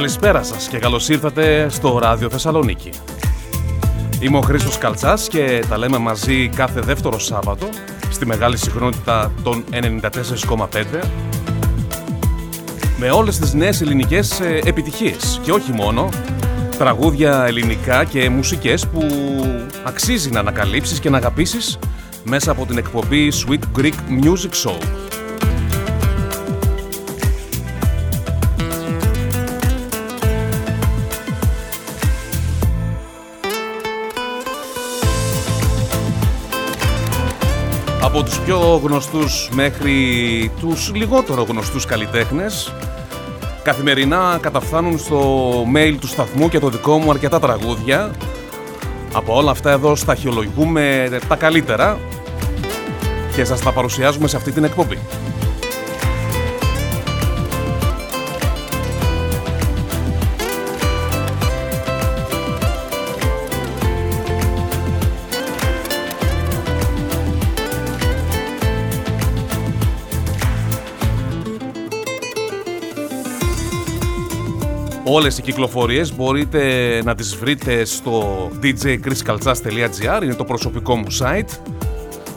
Καλησπέρα σας και καλώς ήρθατε στο Ράδιο Θεσσαλονίκη. Είμαι ο Χρήστος Καλτσάς και τα λέμε μαζί κάθε δεύτερο Σάββατο στη μεγάλη συχνότητα των 94,5 με όλες τις νέες ελληνικές ε, επιτυχίες και όχι μόνο τραγούδια ελληνικά και μουσικές που αξίζει να ανακαλύψεις και να αγαπήσεις μέσα από την εκπομπή Sweet Greek Music Show. Από τους πιο γνωστούς μέχρι τους λιγότερο γνωστούς καλλιτέχνες Καθημερινά καταφθάνουν στο mail του σταθμού και το δικό μου αρκετά τραγούδια. Από όλα αυτά εδώ σταχυολογούμε τα καλύτερα Και σας τα παρουσιάζουμε σε αυτή την εκπομπή Όλες οι κυκλοφορίες. Μπορείτε να τις βρείτε στο djchriskaltsas.gr Είναι το προσωπικό μου site.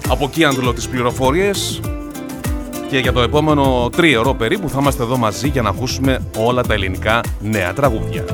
Από εκεί αντλώ τις πληροφορίες. Και για το επόμενο τρίωρο περίπου θα είμαστε εδώ μαζί για να ακούσουμε όλα τα ελληνικά νέα τραγούδια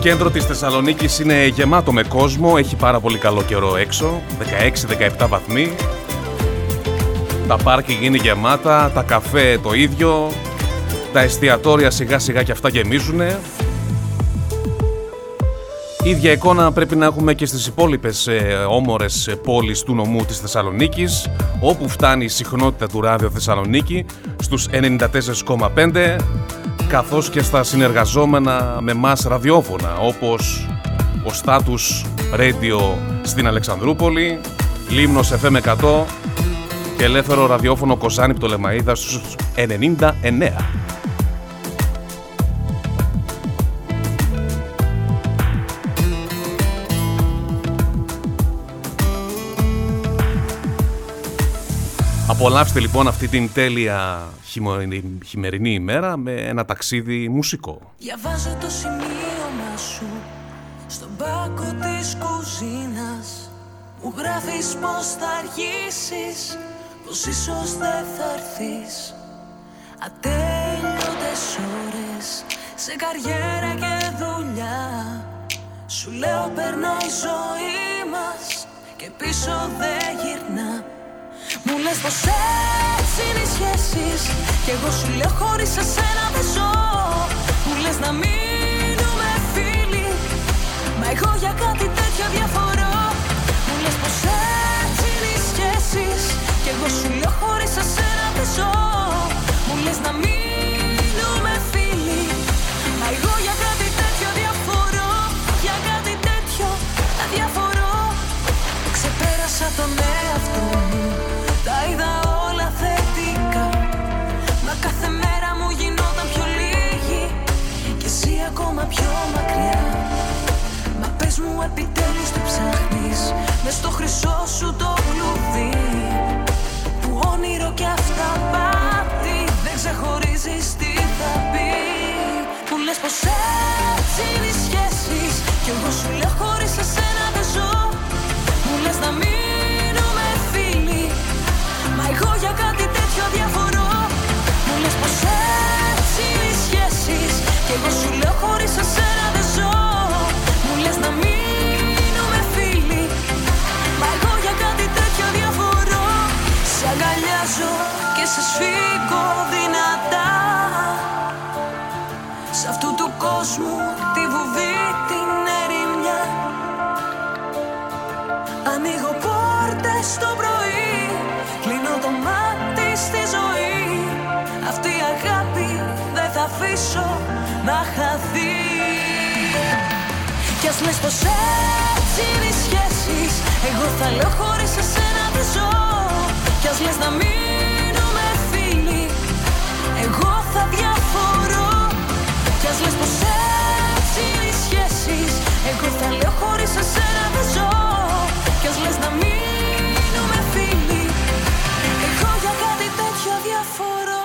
κέντρο της Θεσσαλονίκης είναι γεμάτο με κόσμο, έχει πάρα πολύ καλό καιρό έξω, 16-17 βαθμοί. Τα πάρκι είναι γεμάτα, τα καφέ το ίδιο, τα εστιατόρια σιγά σιγά και αυτά γεμίζουνε. Ίδια εικόνα πρέπει να έχουμε και στις υπόλοιπες ε, όμορες πόλεις του νομού της Θεσσαλονίκης, όπου φτάνει η συχνότητα του ράδιο Θεσσαλονίκη στους 94,5 καθώς και στα συνεργαζόμενα με μας ραδιόφωνα όπως ο Status Radio στην Αλεξανδρούπολη, Λίμνος FM 100 και ελεύθερο ραδιόφωνο Κοζάνη Πτολεμαίδα στους 99. Απολαύστε λοιπόν αυτή την τέλεια χειμερινή ημέρα με ένα ταξίδι μουσικό. Διαβάζω το σημείωμα σου στον πάκο της κουζίνας. Μου γράφεις πως θα αρχίσεις, πως ίσως δεν θα έρθεις. Ατέλειωτες ώρες σε καριέρα και δουλειά. Σου λέω περνάει η ζωή μας και πίσω δεν γυρνά μου λες πως έτσι είναι οι σχέσεις. Κι εγώ σου λέω χωρίς εσένα δεν ζω. Μου λες να μείνουμε φίλοι. Μα εγώ για κάτι τέτοιο διαφορώ. Μου λες πως έτσι είναι οι σχέσεις. Κι εγώ σου λέω χωρίς εσένα δεν ζω. Μου λες να μείνουμε φίλοι. Μα εγώ για κάτι τέτοιο διαφορώ. Για κάτι τέτοιο διαφορώ. Ξεπέρασα τον εαυτό ακόμα πιο μακριά. Μα πες μου επιτέλους τι ψάχνεις. Μες στο χρυσό σου το κλουβί Που όνειρο και αυτά πάτη Δεν ξεχωρίζεις τι θα πει. Που λες πως έτσι είναι οι σχέσεις. Κι εγώ σου λέω χωρίς εσένα δεν ζω. Μου λες να μείνουμε φίλοι. Μα εγώ για κάτι τέτοιο διαφορώ Μου λες πως έτσι είναι οι σχέσεις. Κι εγώ σου φύγω δυνατά Σ' αυτού του κόσμου τη βουβή την ερημιά Ανοίγω πόρτες το πρωί Κλείνω το μάτι στη ζωή. Αυτή η αγάπη δεν θα αφήσω να χαθεί. Κι ας λες πως έτσι είναι οι σχέσεις Εγώ θα λέω χωρίς εσένα δεν ζω. Κι ας λες να μείνουμε φίλοι Εγώ θα διαφορώ. Κι ας λες πως έτσι είναι οι σχέσεις. Εγώ θα λέω χωρίς εσένα δεν ζω. Κι ας λες να μείνουμε φίλοι. Εγώ για κάτι τέτοιο διαφορώ.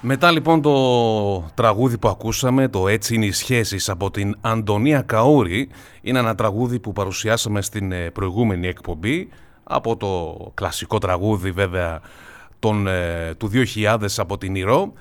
Μετά λοιπόν το τραγούδι που ακούσαμε, το «Έτσι είναι οι σχέσεις» από την Αντωνία Καούρη, είναι ένα τραγούδι που παρουσιάσαμε στην ε, προηγούμενη εκπομπή, από το κλασικό τραγούδι βέβαια τον, ε, του 2000 από την Ηρώ.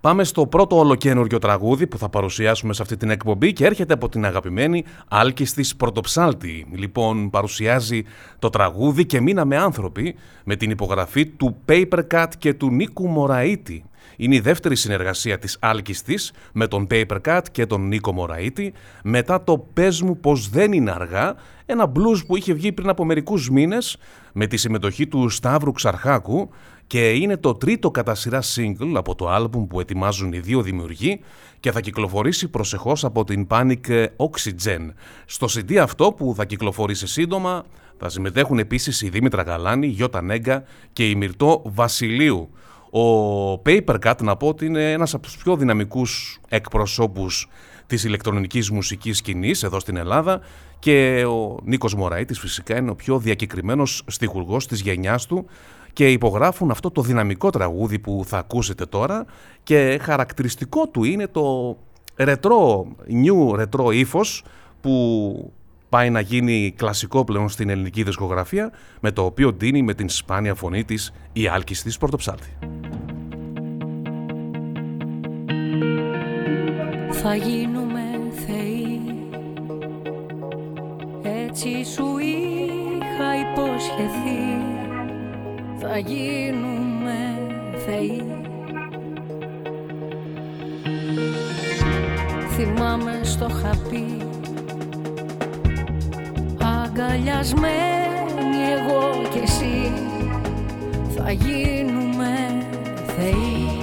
Πάμε στο πρώτο ολοκένουργιο τραγούδι που θα παρουσιάσουμε σε αυτή την εκπομπή και έρχεται από την αγαπημένη Άλκης Πρωτοψάλτη. Λοιπόν, παρουσιάζει το τραγούδι και μείναμε άνθρωποι με την υπογραφή του Papercut και του Νίκου Μωραήτη. Είναι η δεύτερη συνεργασία της Άλκης της με τον Papercut και τον Νίκο Μωραήτη μετά το «Πες μου πως δεν είναι αργά», ένα blues που είχε βγει πριν από μερικούς μήνες με τη συμμετοχή του Σταύρου Ξαρχάκου και είναι το τρίτο κατά σειρά single από το άλμπουμ που ετοιμάζουν οι δύο δημιουργοί και θα κυκλοφορήσει προσεχώς από την Panic Oxygen. Στο CD αυτό που θα κυκλοφορήσει σύντομα θα συμμετέχουν επίσης η Δήμητρα Γαλάνη, Γιώτα Νέγκα και η Μυρτώ Βασιλείου. Ο Papercut να πω ότι είναι ένας από τους πιο δυναμικούς εκπροσώπους της ηλεκτρονικής μουσικής σκηνής εδώ στην Ελλάδα και ο Νίκος Μωραήτης φυσικά είναι ο πιο διακεκριμένος στιχουργός της γενιάς του και υπογράφουν αυτό το δυναμικό τραγούδι που θα ακούσετε τώρα και χαρακτηριστικό του είναι το ρετρό, new ρετρό ύφος που πάει να γίνει κλασικό πλέον στην ελληνική δισκογραφία με το οποίο ντύνει με την σπάνια φωνή της η Άλκης της Πορτοψάλτη. Θα γίνουμε Έτσι σου είχα υποσχεθεί. Θα γίνουμε θεοί. Θυμάμαι στο χαπί. Αγκαλιασμένοι εγώ και εσύ. Θα γίνουμε θεοί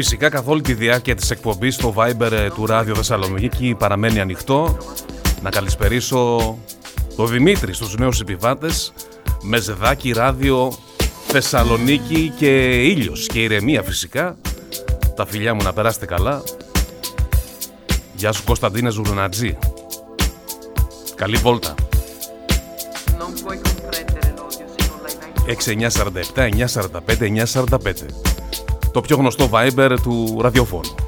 Φυσικά καθ' όλη τη διάρκεια της εκπομπής το Viber ε, του Ράδιο Θεσσαλονίκη παραμένει ανοιχτό. Να καλησπερίσω το Δημήτρη στους νέους επιβάτες με ζεδάκι ράδιο Θεσσαλονίκη και ήλιος και ηρεμία φυσικά. Τα φιλιά μου να περάσετε καλά. Γεια σου Κωνσταντίνε Ζουρουνατζή. Καλή βόλτα. 6947 945 945 Το πιο γνωστό Viber του ραδιοφώνου.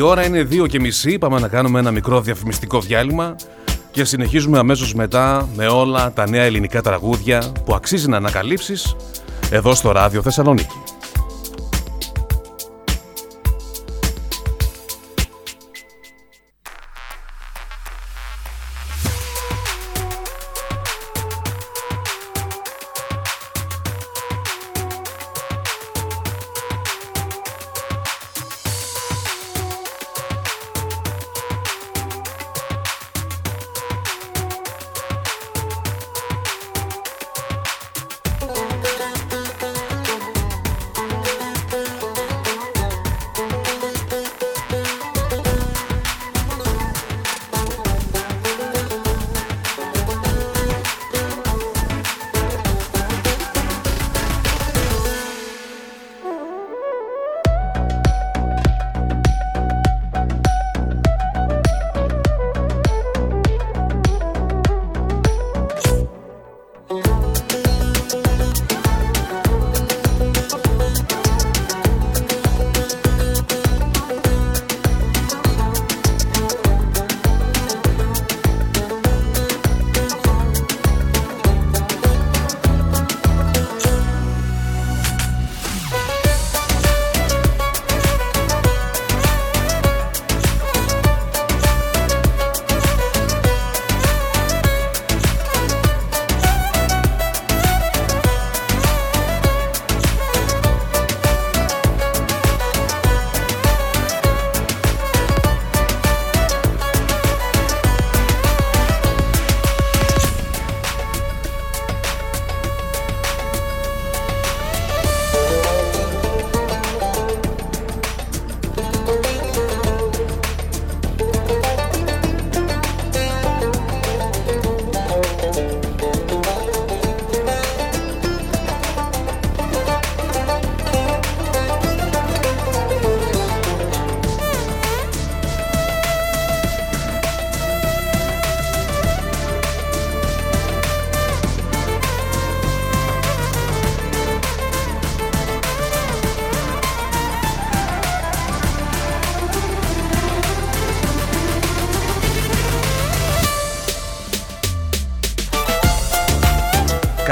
Ώρα είναι 2 και μισή. Πάμε να κάνουμε ένα μικρό διαφημιστικό διάλειμμα και συνεχίζουμε αμέσως μετά με όλα τα νέα ελληνικά τραγούδια που αξίζει να ανακαλύψεις εδώ στο Ράδιο Θεσσαλονίκη.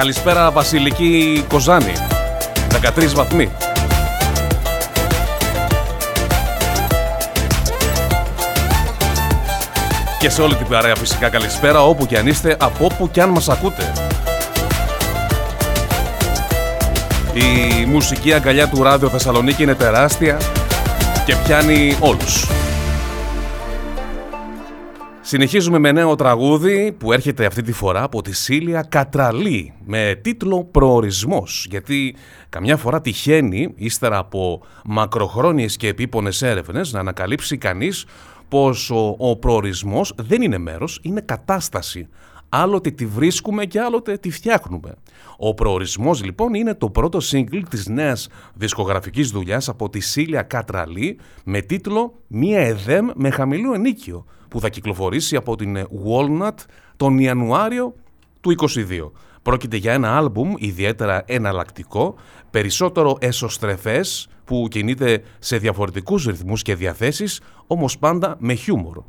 Καλησπέρα Βασιλική Κοζάνη 13 βαθμοί Και σε όλη την παρέα φυσικά καλησπέρα όπου και αν είστε, από όπου και αν μας ακούτε. Η μουσική αγκαλιά του Ράδιο Θεσσαλονίκη είναι τεράστια και πιάνει όλους. Συνεχίζουμε με νέο τραγούδι που έρχεται αυτή τη φορά από τη Σίλια Κατραλή με τίτλο «Προορισμός» γιατί καμιά φορά τυχαίνει ύστερα από μακροχρόνιες και επίπονες έρευνες να ανακαλύψει κανείς πως ο, ο προορισμός δεν είναι μέρος, είναι κατάσταση. Άλλοτε τη βρίσκουμε και άλλοτε τη φτιάχνουμε. Ο προορισμός λοιπόν είναι το πρώτο σύγκλι της νέας δισκογραφικής δουλειάς από τη Σίλια Κατραλή με τίτλο «Μία ΕΔΕΜ με χαμηλό ενίκιο» που θα κυκλοφορήσει από την Walnut τον Ιανουάριο του 2022. Πρόκειται για ένα άλμπουμ ιδιαίτερα εναλλακτικό, περισσότερο εσωστρεφές που κινείται σε διαφορετικούς ρυθμούς και διαθέσεις, όμως πάντα με χιούμορ.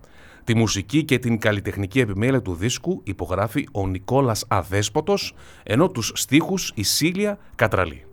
Τη μουσική και την καλλιτεχνική επιμέλεια του δίσκου υπογράφει ο Νικόλας Αδέσποτος, ενώ τους στίχους η Σίλια Κατραλή.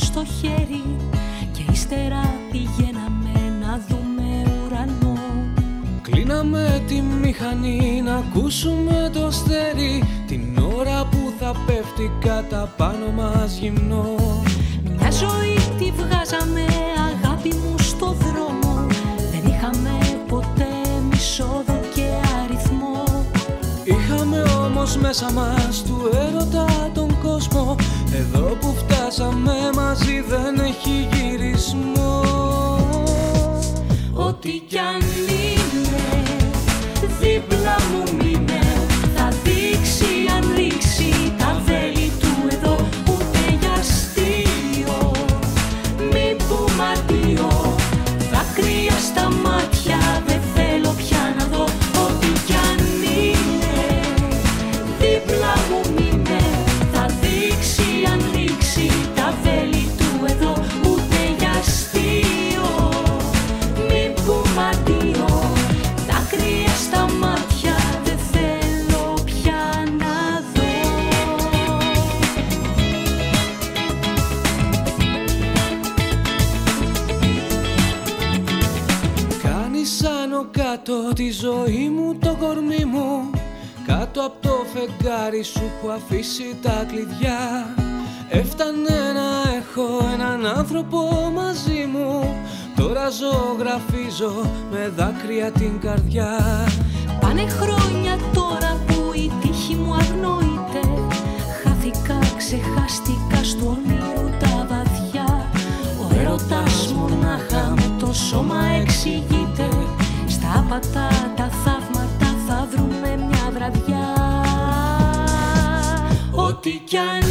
Στο χέρι και ύστερα πηγαίναμε να δούμε ουρανό. Κλείναμε τη μηχανή να ακούσουμε το στέρι. Την ώρα που θα πέφτει κατά πάνω μας γυμνό. Μια ζωή τη βγάζαμε αγάπη μου στο δρόμο. Δεν είχαμε ποτέ μισόδο και αριθμό. Είχαμε όμως μέσα μας του έρωτα τον κόσμο. Εδώ που φτάσαμε μαζί δεν έχει γυρισμό. Ό,τι κι αν είναι φεγγάρι σου που αφήσει τα κλειδιά. Έφτανε να έχω έναν άνθρωπο μαζί μου. Τώρα ζωγραφίζω με δάκρυα την καρδιά. Πάνε χρόνια τώρα που η τύχη μου αγνοείται. Χάθηκα, ξεχάστηκα στο όνειρο τα βαθιά. Ο έρωτας μονάχα με το σώμα εξηγείται. Στα άπατα Ό,τι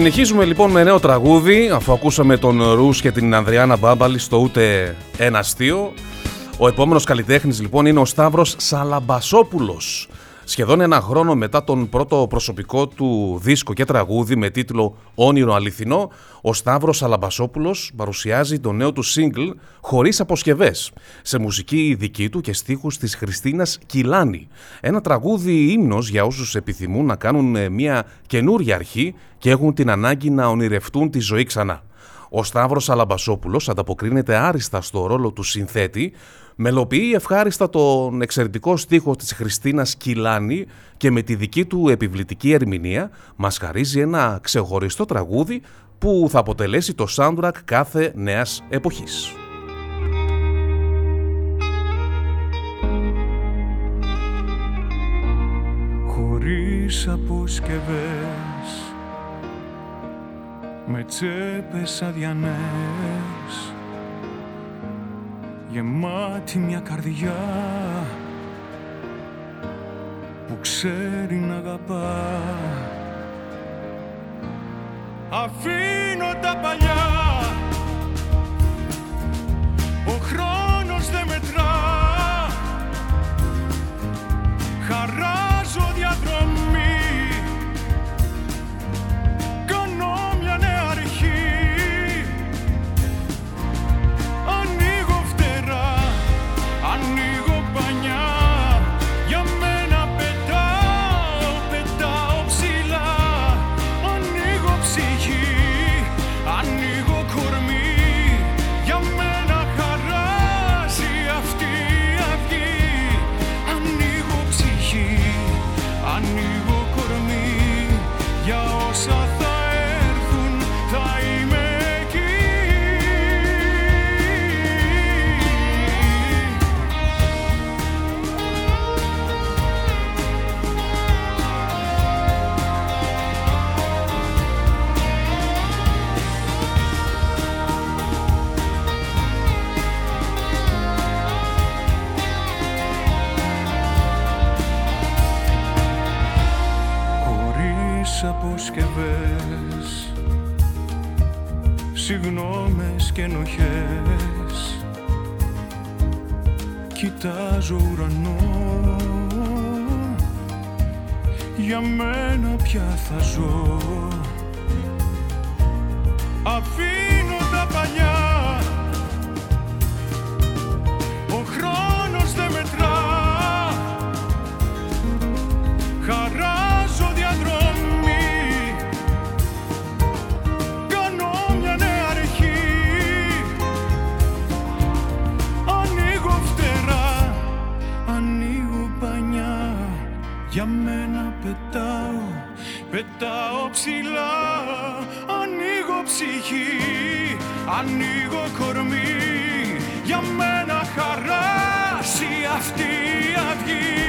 Συνεχίζουμε λοιπόν με νέο τραγούδι, αφού ακούσαμε τον Ρούς και την Ανδριάνα Μπάμπαλη στο ούτε ένα αστείο. Ο επόμενος καλλιτέχνης λοιπόν είναι ο Σταύρος Σαλαμπασόπουλος. Σχεδόν ένα χρόνο μετά τον πρώτο προσωπικό του δίσκο και τραγούδι με τίτλο «Όνειρο αληθινό», ο Σταύρος Σαλαμπασόπουλος παρουσιάζει το νέο του single χωρίς αποσκευές, σε μουσική δική του και στίχους της Χριστίνας Κιλάνη. Ένα τραγούδι ύμνος για όσους επιθυμούν να κάνουν ε, μια καινούρια αρχή και έχουν την ανάγκη να ονειρευτούν τη ζωή ξανά. Ο Σταύρος Αλαμπασόπουλος ανταποκρίνεται άριστα στο ρόλο του συνθέτη, μελοποιεί ευχάριστα τον εξαιρετικό στίχο της Χριστίνας Κιλάνη και με τη δική του επιβλητική ερμηνεία μας χαρίζει ένα ξεχωριστό τραγούδι που θα αποτελέσει το soundtrack κάθε νέας εποχής. χωρίς αποσκευές με τσέπες αδιανές γεμάτη μια καρδιά που ξέρει να αγαπά. Αφήνω τα παλιά. Ο χρόνος δεν μετρά. Χαράζω Συγγνώμες και ενοχές Κοιτάζω ουρανό. Για μένα πια θα ζω. Αφήνω τα παλιά Για μένα πετάω Πετάω ψηλά. Ανοίγω ψυχή Ανοίγω κορμί. Για μένα χαράσει αυτή η αυγή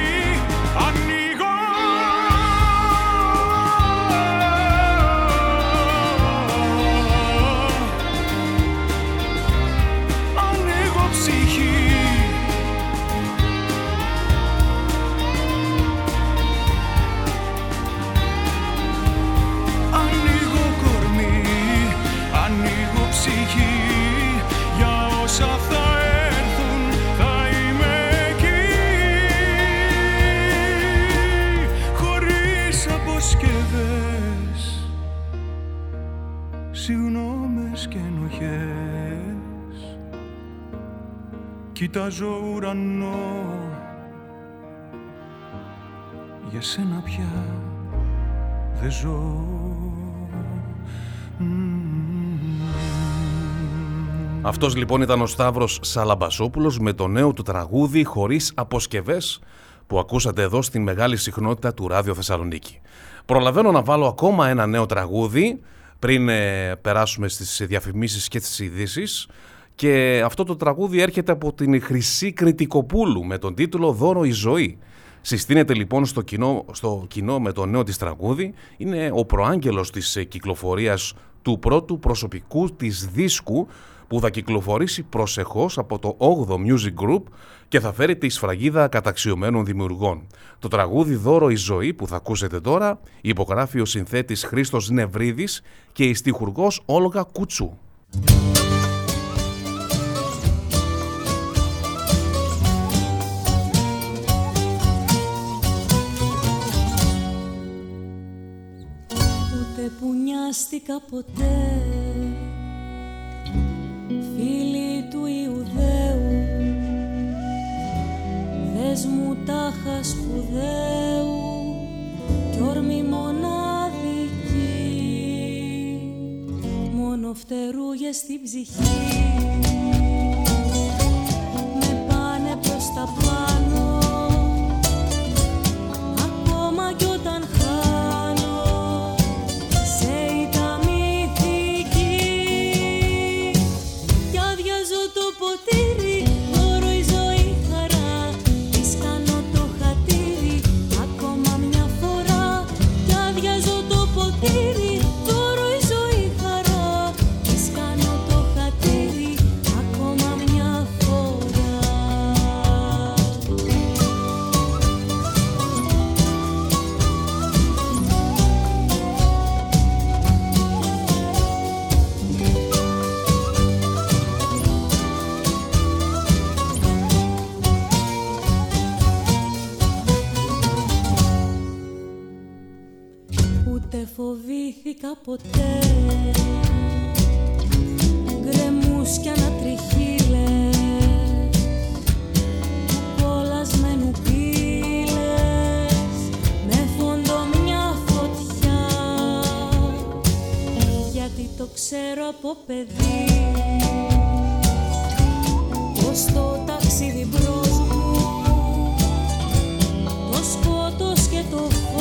Κοιτάζω ουρανό Για σένα πια δεν ζω Αυτός λοιπόν ήταν ο Σταύρος Σαλαμπασόπουλος με το νέο του τραγούδι «Χωρίς αποσκευές» που ακούσατε εδώ στην μεγάλη συχνότητα του Ράδιο Θεσσαλονίκη. Προλαβαίνω να βάλω ακόμα ένα νέο τραγούδι πριν ε, περάσουμε στις διαφημίσεις και τις ειδήσεις. Και αυτό το τραγούδι έρχεται από την Χρυσή Κρητικοπούλου με τον τίτλο «Δώρο η ζωή». Συστήνεται λοιπόν στο κοινό, στο κοινό με το νέο της τραγούδι. Είναι ο προάγγελος της ε, κυκλοφορίας του πρώτου προσωπικού της δίσκου που θα κυκλοφορήσει προσεχώς από το 8ο Music Group και θα φέρει τη σφραγίδα καταξιωμένων δημιουργών. Το τραγούδι «Δώρο η ζωή» που θα ακούσετε τώρα υπογράφει ο συνθέτης Χρήστος Νευρίδης και η στιχουργός Όλγα Κούτσου. Νοιάστηκα ποτέ. Φίλοι του Ιουδαίου Δες μου τάχα σπουδαίου Κι όρμη μοναδική. Μόνο φτερούγες στην ψυχή. Με πάνε προς τα πάνω. Ακόμα κι όταν φοβήθηκα ποτέ. Γκρεμούς κι ανατριχύλες Κολλασμένου πύλες Με φόντο μια φωτιά. Γιατί το ξέρω από παιδί Πως το ταξίδι μπρος μου Το σκότος και το φως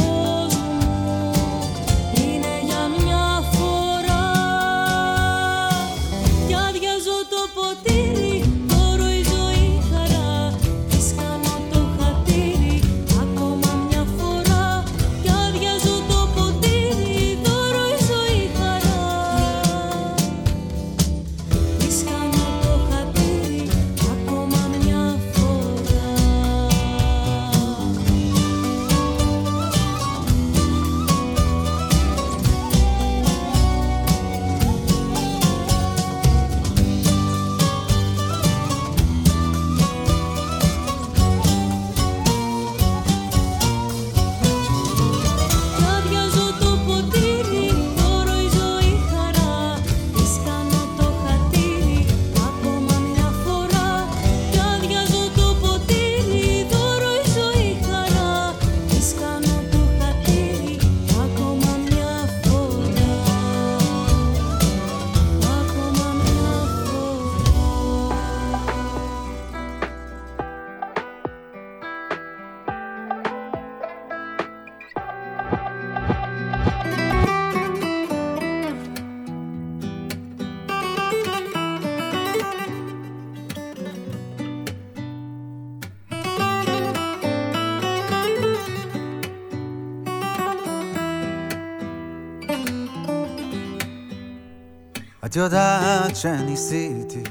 את יודעת שניסיתי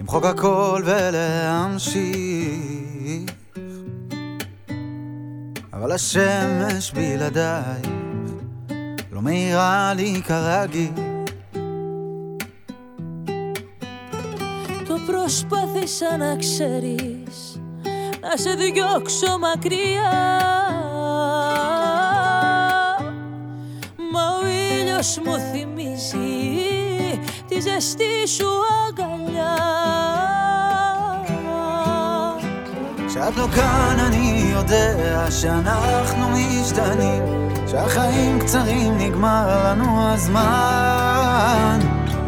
למחוק הכל ולהמשיך אבל השמש בלעדייך לא מאירה לי כרגיל Το προσπάθησα να ξέρεις Να σε διώξω μακριά ο ήλιος μου θυμίζει Τη ζεστή σου αγκαλιά כשאת לא כאן אני יודע שאנחנו משתנים שהחיים קצרים נגמר לנו הזמן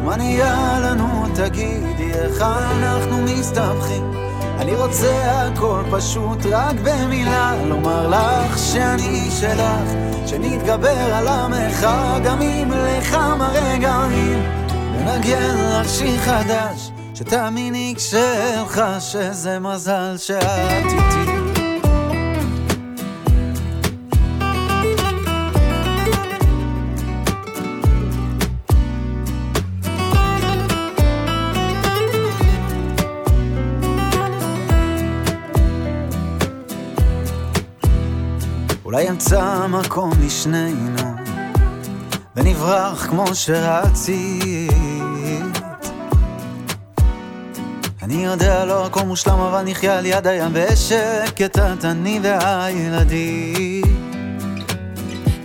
מה נהיה לנו תגידי איך אנחנו מסתבכים אני רוצה הכל פשוט רק במילה לומר לך שאני שלך שנתגבר על המרחק גם אם לכמה רגעים לנגן לך שיר חדש שתאמיני כשלך שזה מזל שאת איתי אולי ימצא מקום לשנינו, ונברח כמו שרצית. אני יודע לא הכל מושלם, אבל נחיה על יד הים בשקט, את אני והילדים.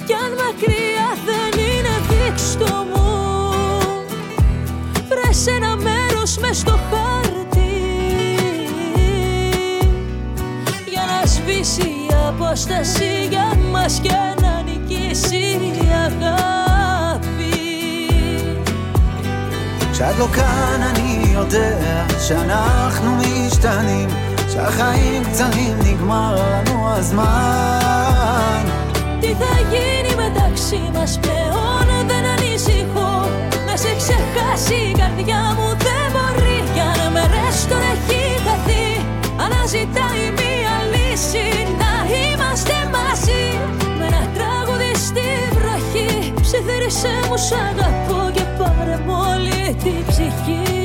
כן מקריאה ונינא דיקשטומו, פרשנה מרוש משתוחרת η απόσταση για μας και να νικήσει η αγάπη כשאת לא כאן אני יודע שאנחנו משתנים שהחיים קצרים נגמר לנו הזמן Τι θα γίνει μεταξύ μας πλέον δεν ανησυχώ Να σε ξεχάσει η καρδιά μου δεν μπορεί Για να με ρέστον έχει χαθεί Αναζητάει μία λύση να είμαστε μαζί Με ένα τραγούδι στη βροχή Ψιθύρισε μου σ' αγαπώ και πάρε μου όλη την ψυχή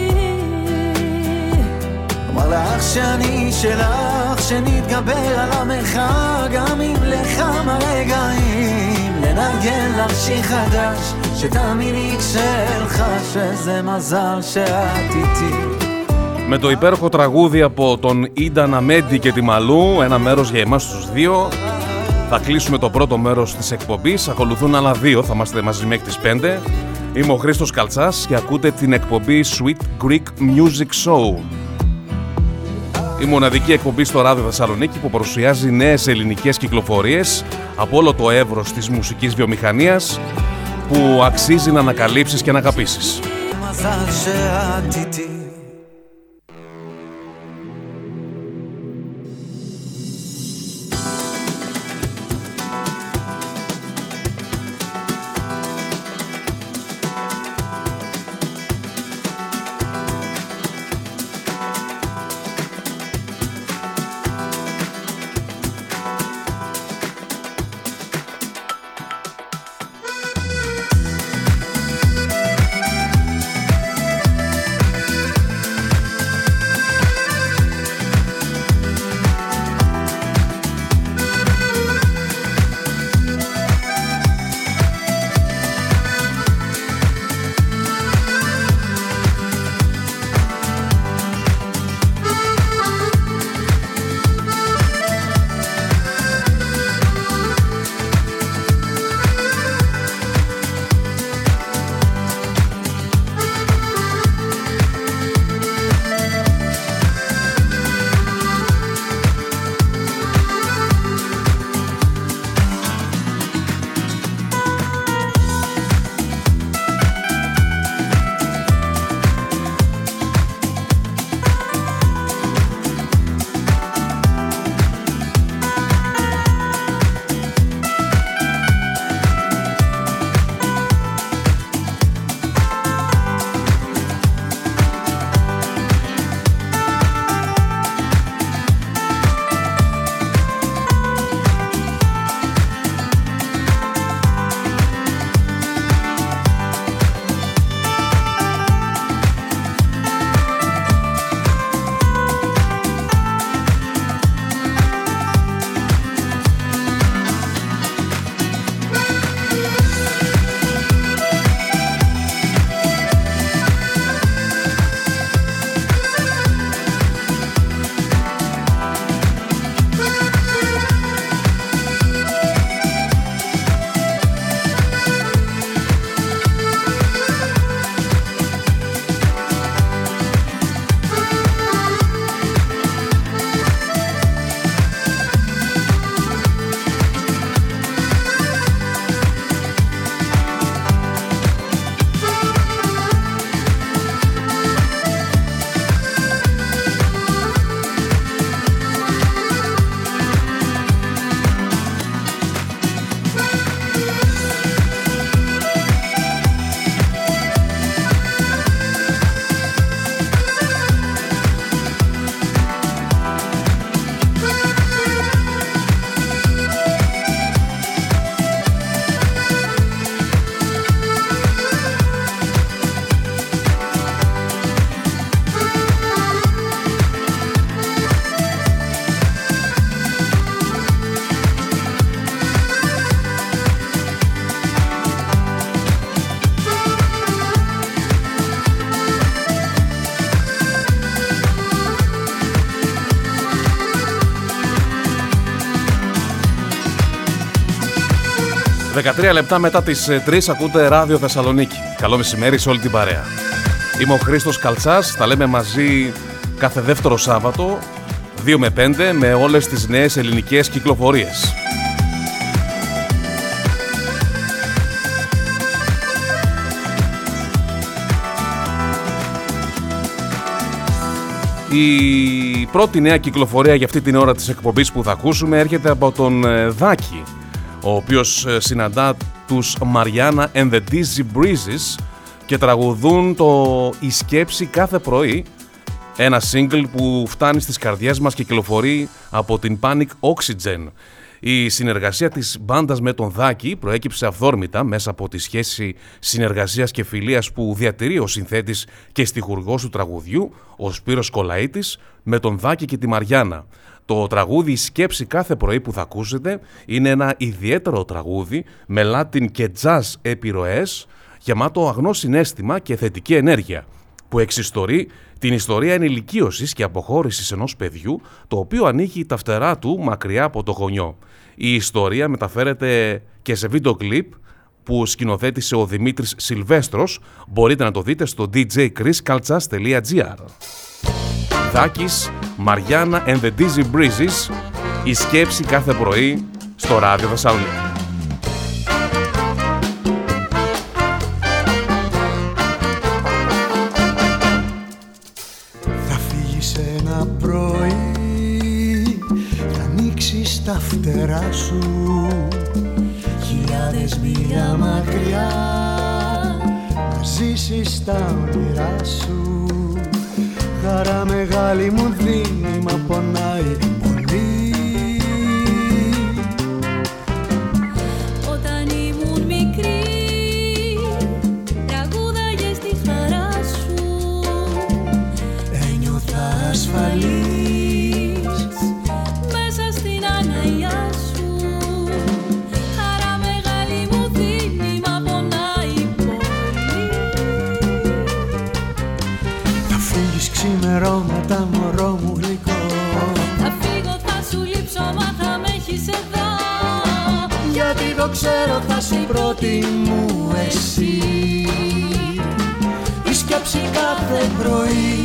אומר לך שאני שלך, שנתגבר על המרחק גם אם לכמה רגעים לנגן לך שיר חדש שתאמיני כשלך שזה מזל שאת איתי Με το υπέροχο τραγούδι από τον Ίντα Ναμέντι και τη Μαλού, ένα μέρος για εμάς τους δύο. Θα κλείσουμε το πρώτο μέρος της εκπομπής, ακολουθούν άλλα δύο, θα είμαστε μαζί μέχρι τις 5. Είμαι ο Χρήστος Καλτσάς και ακούτε την εκπομπή Sweet Greek Music Show. Η μοναδική εκπομπή στο ράδιο Θεσσαλονίκη που παρουσιάζει νέες ελληνικές κυκλοφορίες από όλο το εύρος της μουσικής βιομηχανίας που αξίζει να ανακαλύψεις και να αγαπήσεις. 13 λεπτά μετά τις 3 ε, ακούτε ράδιο Θεσσαλονίκη. Καλό μεσημέρι σε όλη την παρέα. Είμαι ο Χρήστος Καλτσάς, τα λέμε μαζί κάθε δεύτερο Σάββατο, 2 με 5, με όλες τις νέες ελληνικές κυκλοφορίες. Η πρώτη νέα κυκλοφορία για αυτή την ώρα της εκπομπής που θα ακούσουμε έρχεται από τον ε, Δάκη, ο οποίος ε, συναντά τους Μαριάννα and the Dizzy Breezes και τραγουδούν το «Η σκέψη κάθε πρωί», ένα single που φτάνει στις καρδιές μας και κυκλοφορεί από την Panic Oxygen. Η συνεργασία της μπάντας με τον Δάκη προέκυψε αυθόρμητα μέσα από τη σχέση συνεργασίας και φιλίας που διατηρεί ο συνθέτης και στιχουργός του τραγουδιού, ο Σπύρος Κολαΐτης, με τον Δάκη και τη Μαριάννα. Το τραγούδι «Σκέψη κάθε πρωί» που θα ακούσετε είναι ένα ιδιαίτερο τραγούδι με λάτιν και jazz επιρροές, γεμάτο αγνός συνέστημα και θετική ενέργεια, που εξιστορεί την ιστορία ενηλικίωσης και αποχώρησης ενός παιδιού, το οποίο ανοίγει τα φτερά του μακριά από το γονιό. Η ιστορία μεταφέρεται και σε βίντεο κλιπ που σκηνοθέτησε ο Δημήτρης Σιλβέστρος. Μπορείτε να το δείτε στο djchriskaltsas.gr Δάκης, Μαριάννα and the Dizzy Breezes η σκέψη κάθε πρωί στο ράδιο Θεσσαλονίκη. Θα φύγεις ένα πρωί Θα ανοίξεις τα φτερά σου Χιλιάδες μίλια μακριά Να ζήσεις τα όνειρά σου Χαρά μεγάλη μου δίνει μα πονάει ξέρω θα σε πρώτη μου εσύ. Η σκέψη κάθε πρωί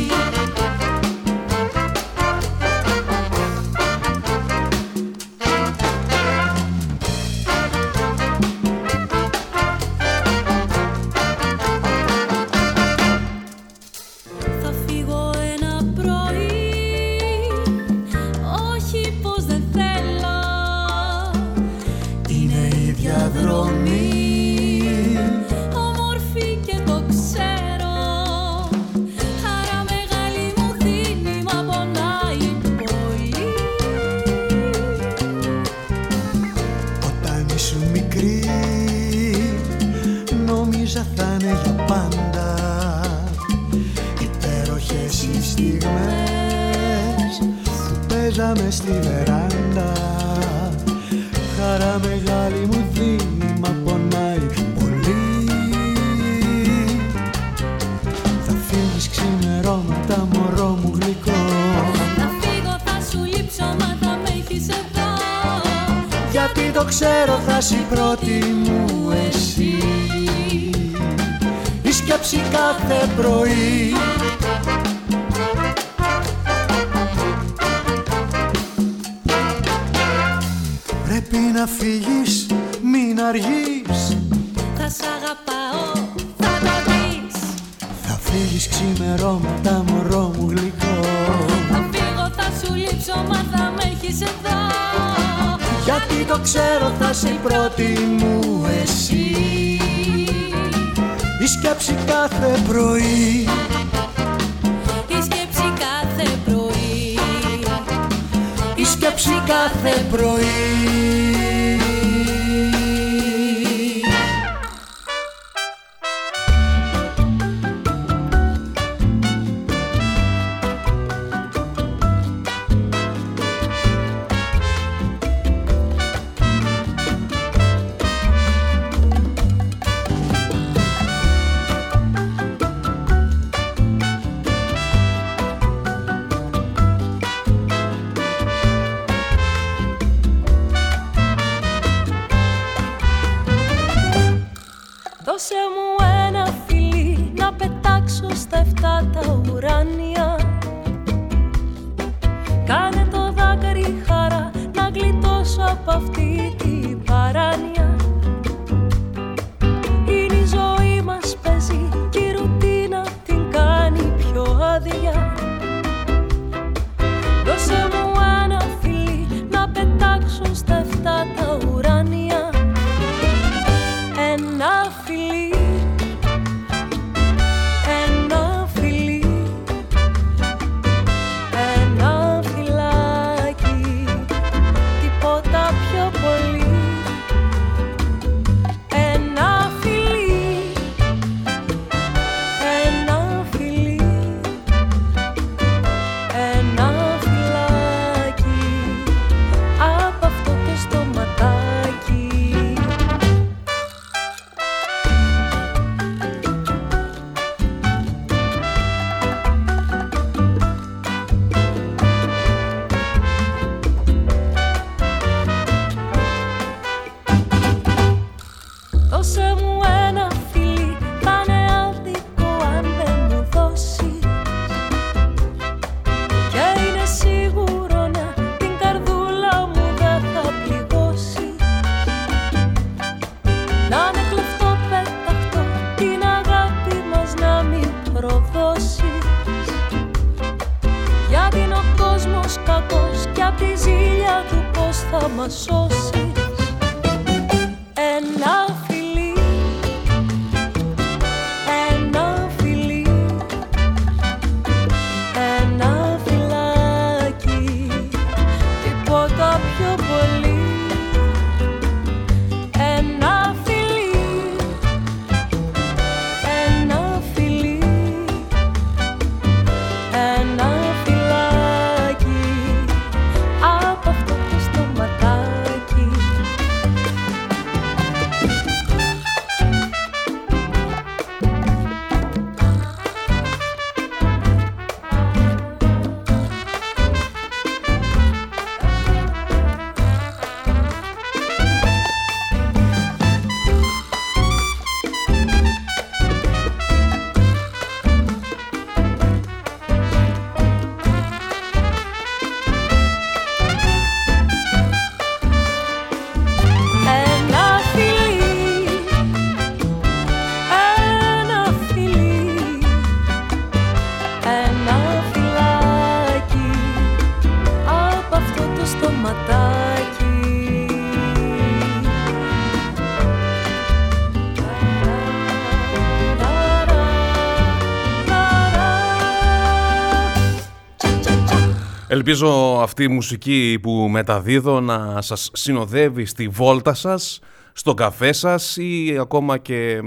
Ελπίζω αυτή η μουσική που μεταδίδω να σας συνοδεύει στη βόλτα σας, στο καφέ σας ή ακόμα και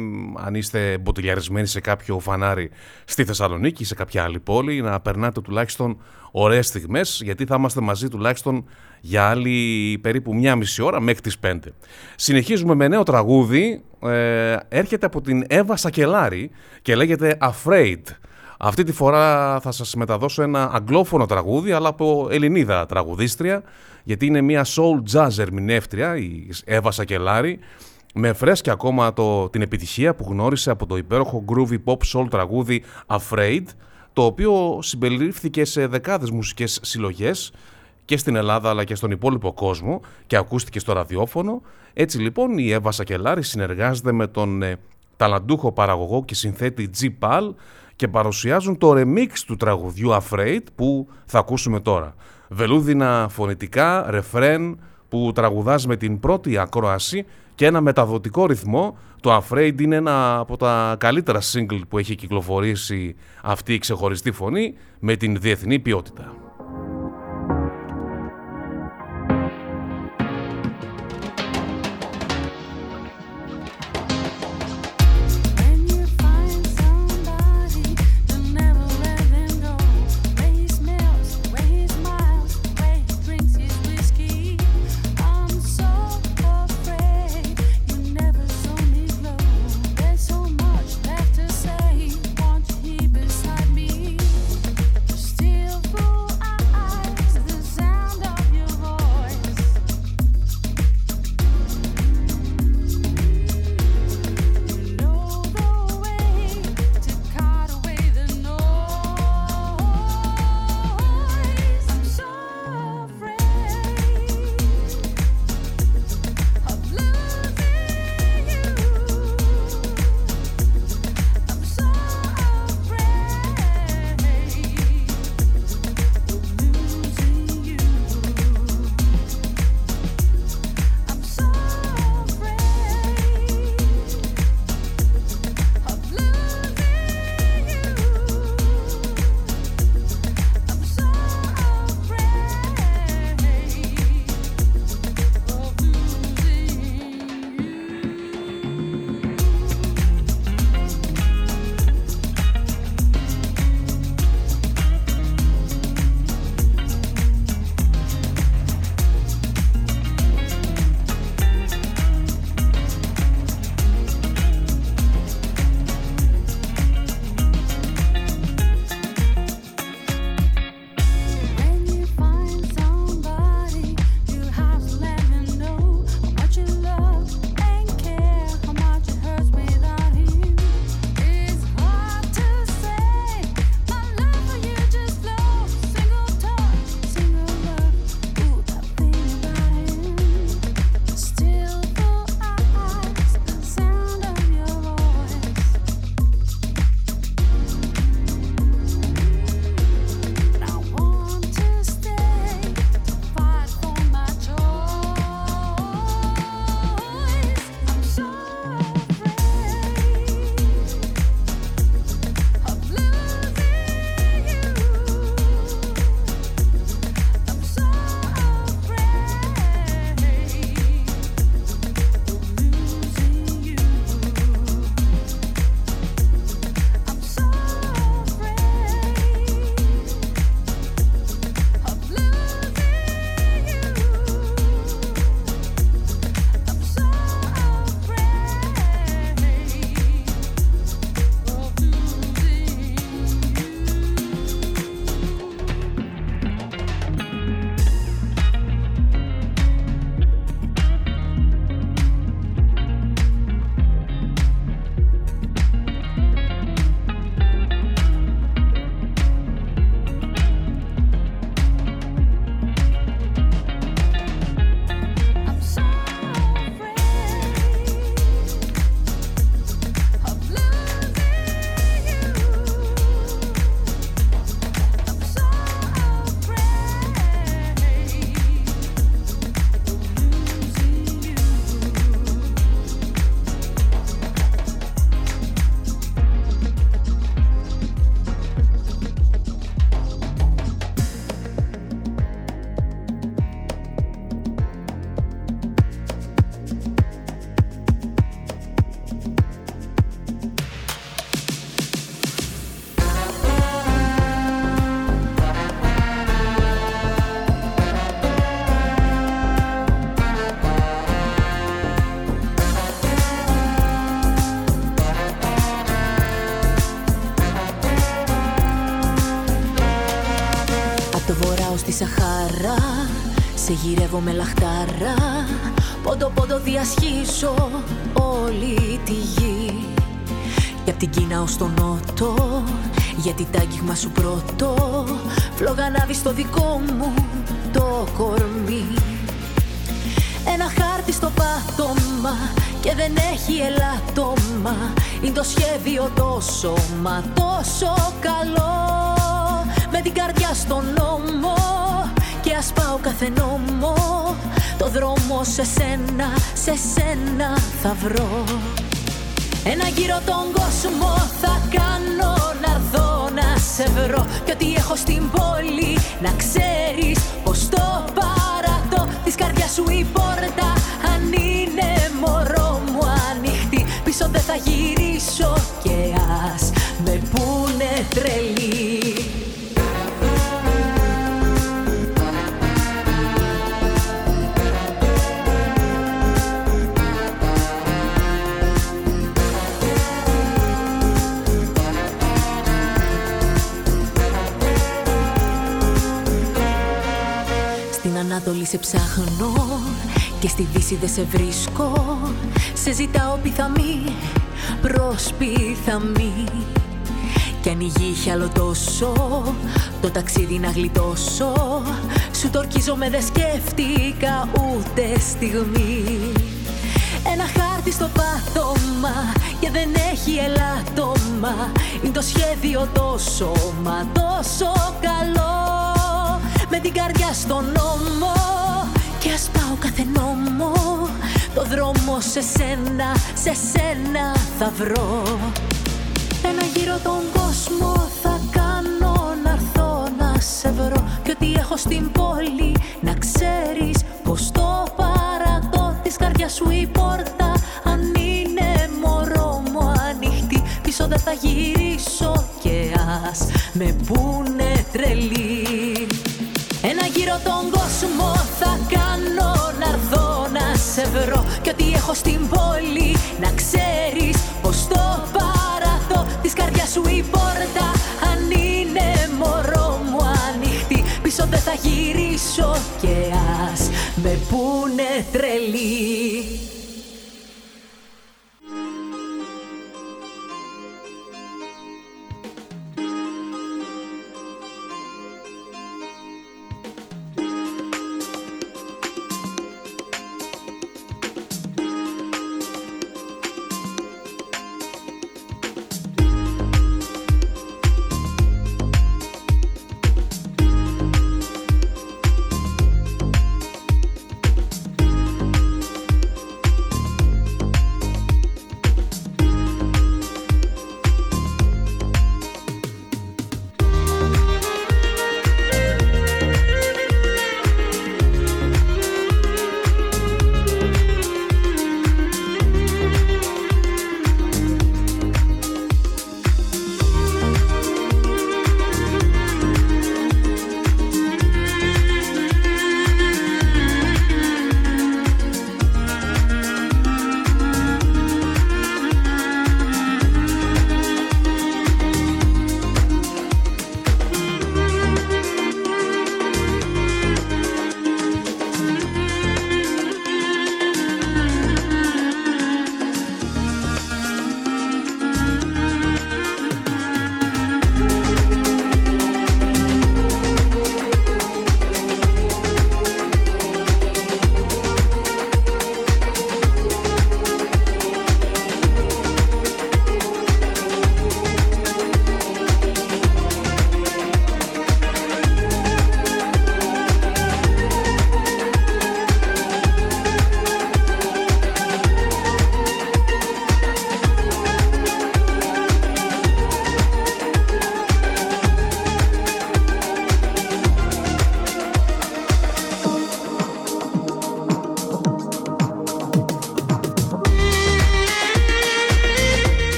αν είστε μποτιλιαρισμένοι σε κάποιο φανάρι στη Θεσσαλονίκη ή σε κάποια άλλη πόλη να περνάτε τουλάχιστον ωραίες στιγμές γιατί θα είμαστε μαζί τουλάχιστον για άλλη περίπου μια μισή ώρα μέχρι τις 5. Συνεχίζουμε με νέο τραγούδι, ε, έρχεται από την Εύα Σακελάρη και λέγεται Afraid. Αυτή τη φορά θα σας μεταδώσω ένα αγγλόφωνο τραγούδι, αλλά από Ελληνίδα τραγουδίστρια, γιατί είναι μια soul jazz ερμηνεύτρια, η Εύα Σακελάρη, με φρέσκια ακόμα το, την επιτυχία που γνώρισε από το υπέροχο groovy pop soul τραγούδι Afraid, το οποίο συμπεριλήφθηκε σε δεκάδες μουσικές συλλογές και στην Ελλάδα αλλά και στον υπόλοιπο κόσμο και ακούστηκε στο ραδιόφωνο. Έτσι λοιπόν η Εύα Σακελάρη συνεργάζεται με τον ε, ταλαντούχο παραγωγό και συνθέτη G. Pal και παρουσιάζουν το remix του τραγουδιού Afraid που θα ακούσουμε τώρα. Βελούδινα φωνητικά, ρεφρέν που τραγουδάς με την πρώτη ακρόαση και ένα μεταδοτικό ρυθμό. Το Afraid είναι ένα από τα καλύτερα single που έχει κυκλοφορήσει αυτή η ξεχωριστή φωνή με την διεθνή ποιότητα. Βορρά στη Σαχάρα Σε γυρεύω με λαχτάρα. Πόντο πόντο διασχίζω όλη τη γη. Και απ' την Κίνα ως τον Νότο Γιατί τ' άγγιγμα σου πρώτο. Φλόγα στο δικό μου το κορμί. Ένα χάρτη στο πάτωμα και δεν έχει ελάττωμα. Είναι το σχέδιο τόσο μα τόσο καλό. Με την καρδιά στον νόμο και ας πάω κάθε νόμο. Το δρόμο σε σένα, σε σένα θα βρω. Ένα γύρο τον κόσμο θα κάνω να δω να σε βρω. Και ότι έχω στην πόλη να ξέρεις πως το παρατώ Της καρδιάς σου η πόρτα αν είναι μωρό μου ανοιχτή. Πίσω δεν θα γυρίσω και ας με πούνε τρελή Ανατολή σε ψάχνω και στη Δύση δεν σε βρίσκω. Σε ζητάω πιθαμή προς πιθαμή. Κι αν η γη είχε άλλο τόσο Το ταξίδι να γλιτώσω. Σου το με δεν σκέφτηκα ούτε στιγμή. Ένα χάρτη στο πάτωμα και δεν έχει ελάττωμα. Είναι το σχέδιο τόσο μα τόσο καλό με την καρδιά στον νόμο. Και ας πάω κάθε νόμο το δρόμο σε σένα, σε σένα θα βρω. Ένα γύρο τον κόσμο θα κάνω να έρθω να σε βρω. Και ότι έχω στην πόλη να ξέρεις πως το παρατώ της καρδιάς σου η πόρτα αν είναι μωρό μου ανοιχτή. Πίσω δεν θα γυρίσω και ας με πούνε τρελή ένα γύρο τον κόσμο θα κάνω να έρθω να σε βρω. Και ότι έχω στην πόλη να ξέρεις πως το παρατώ Της καρδιάς σου η πόρτα. Αν είναι μωρό μου ανοιχτή Πίσω δεν θα γυρίσω. Και ας με πούνε τρελή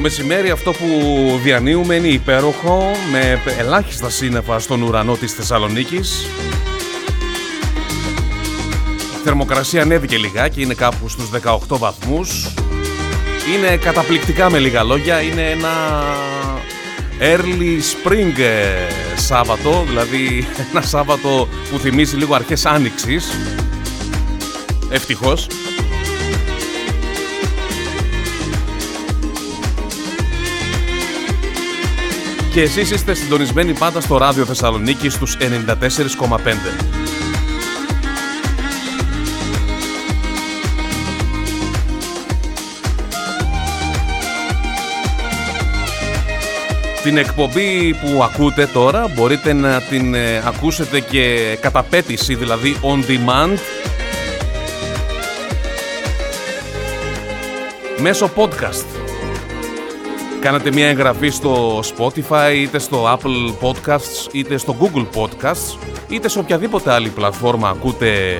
Το μεσημέρι αυτό που διανύουμε είναι υπέροχο με ελάχιστα σύννεφα στον ουρανό της Θεσσαλονίκης. Η θερμοκρασία ανέβηκε λιγάκι, είναι κάπου στους 18 βαθμούς. Είναι καταπληκτικά με λίγα λόγια, είναι ένα Early Spring ε, Σάββατο, δηλαδή ένα Σάββατο που θυμίζει λίγο αρχές Άνοιξης. Ευτυχώς. Και εσείς είστε συντονισμένοι πάντα στο ράδιο Θεσσαλονίκη στους 94,5. Την εκπομπή που ακούτε τώρα μπορείτε να την ε, ακούσετε και κατά πέτηση, δηλαδή on demand μέσω podcast. Κάνετε μια εγγραφή στο Spotify, είτε στο Apple Podcasts, είτε στο Google Podcasts, είτε σε οποιαδήποτε άλλη πλατφόρμα ακούτε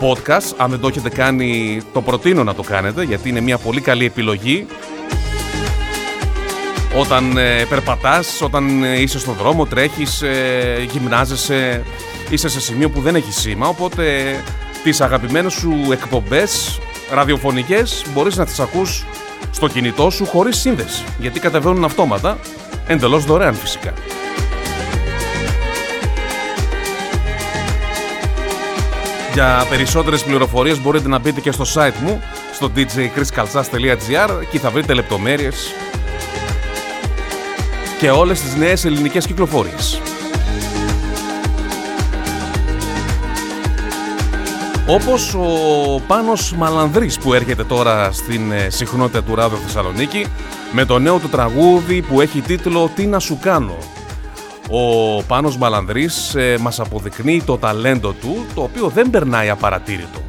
podcast. Αν δεν το έχετε κάνει, το προτείνω να το κάνετε, γιατί είναι μια πολύ καλή επιλογή όταν ε, περπατάς, όταν ε, είσαι στον δρόμο, τρέχεις, ε, γυμνάζεσαι, είσαι σε σημείο που δεν έχει σήμα, οπότε τις αγαπημένες σου εκπομπές ραδιοφωνικές μπορείς να τις ακούς στο κινητό σου χωρίς σύνδεση, γιατί κατεβαίνουν αυτόματα, εντελώς δωρεάν φυσικά. Για περισσότερες πληροφορίες μπορείτε να μπείτε και στο site μου, στο djchriskaltsas.gr και θα βρείτε λεπτομέρειες και όλες τις νέες ελληνικές κυκλοφορίες. Όπως ο Πάνος Μαλανδρής που έρχεται τώρα στην ε, συχνότητα του Ράδιο Θεσσαλονίκη με το νέο του τραγούδι που έχει τίτλο «Τι να σου κάνω». Ο Πάνος Μαλανδρής ε, μας αποδεικνύει το ταλέντο του, το οποίο δεν περνάει απαρατήρητο.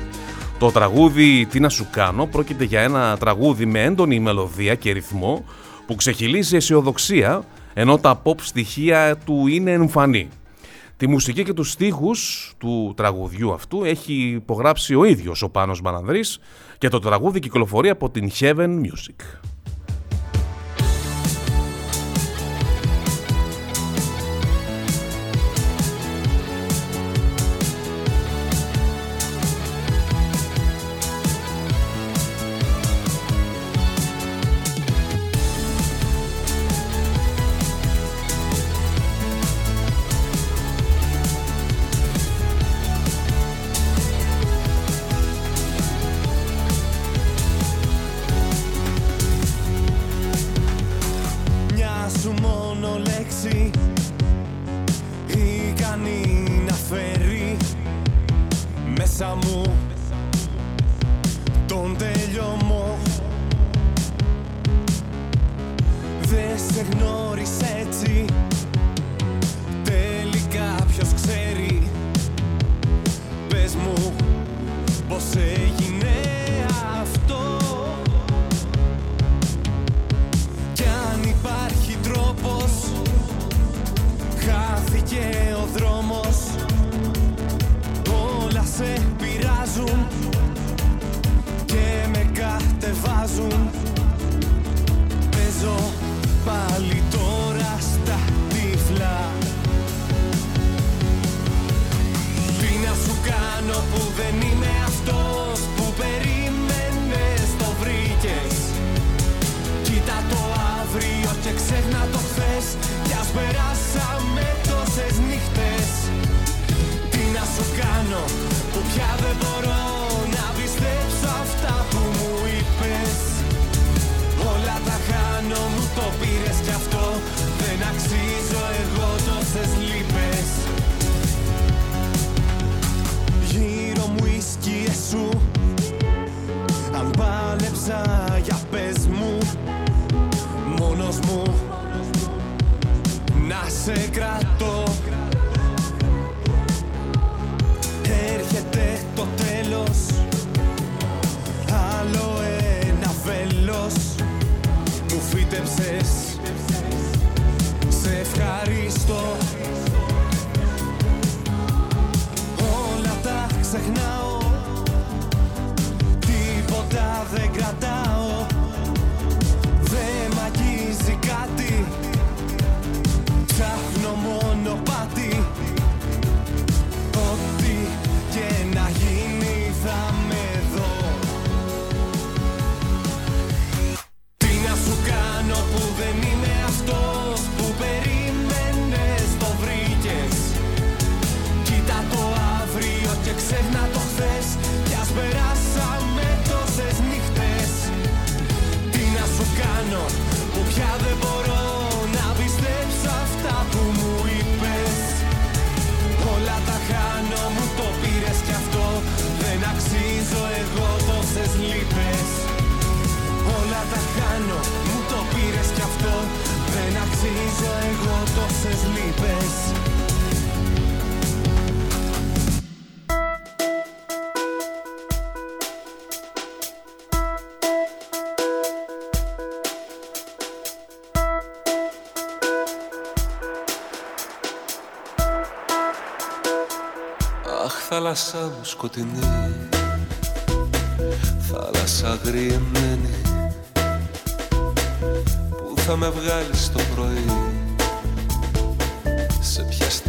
Το τραγούδι «Τι να σου κάνω» πρόκειται για ένα τραγούδι με έντονη μελωδία και ρυθμό που ξεχυλίζει αισιοδοξία ενώ τα pop στοιχεία του είναι εμφανή. Τη μουσική και τους στίχους του τραγουδιού αυτού έχει υπογράψει ο ίδιος ο Πάνος Μανανδρής και το τραγούδι κυκλοφορεί από την Heaven Music. σε κρατώ. Έρχεται το τέλος. Άλλο ένα βέλος. Μου φύτεψες. Σε ευχαριστώ. Όλα τα ξεχνάω. Τίποτα δεν κρατάω. λύπες. Θάλασσά μου σκοτεινή Θάλασσα αγριεμένη Που θα με βγάλεις το πρωί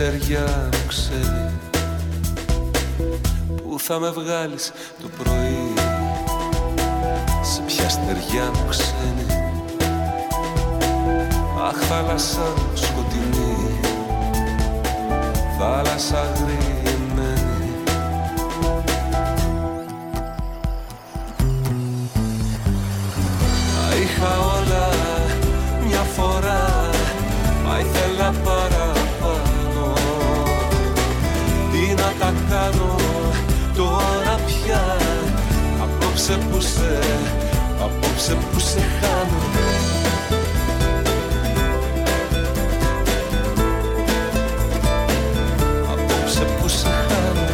στεριά μου ξέρει. Πού θα με βγάλεις το πρωί. Σε ποια στεριά μου ξένη Αχ θάλασσα μου σκοτεινή. Θάλασσα αγριεμένη κάνω τώρα πια. Απόψε που σε, απόψε που σε χάνω. Απόψε που σε χάνω.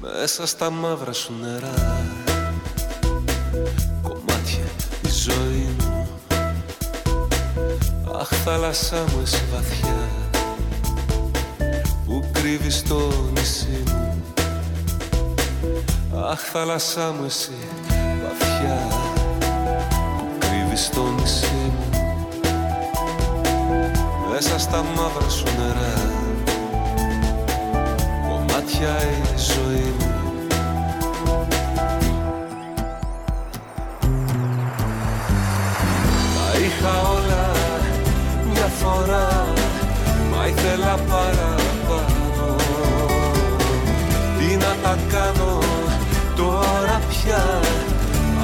Μέσα στα μαύρα σου νερά θάλασσά μου εσύ βαθιά Που κρύβεις το νησί μου. Αχ θάλασσά μου εσύ βαθιά Που κρύβεις το νησί μου. Μέσα στα μαύρα σου νερά Κομμάτια η ζωή μου μια φορά Μα ήθελα παραπάνω. Τι να τα κάνω τώρα πια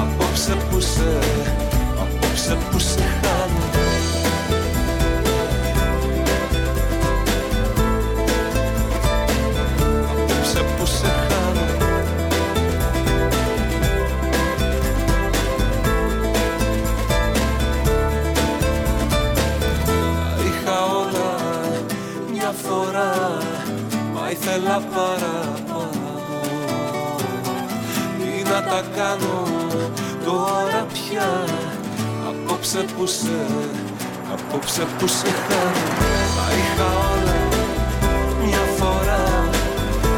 Απόψε που σε, απόψε που σε Μα ήθελα παραπάνω Τι να τα κάνω τώρα πια. Απόψε που σε, απόψε που σε χάνω. Τα είχα όλα μια φορά.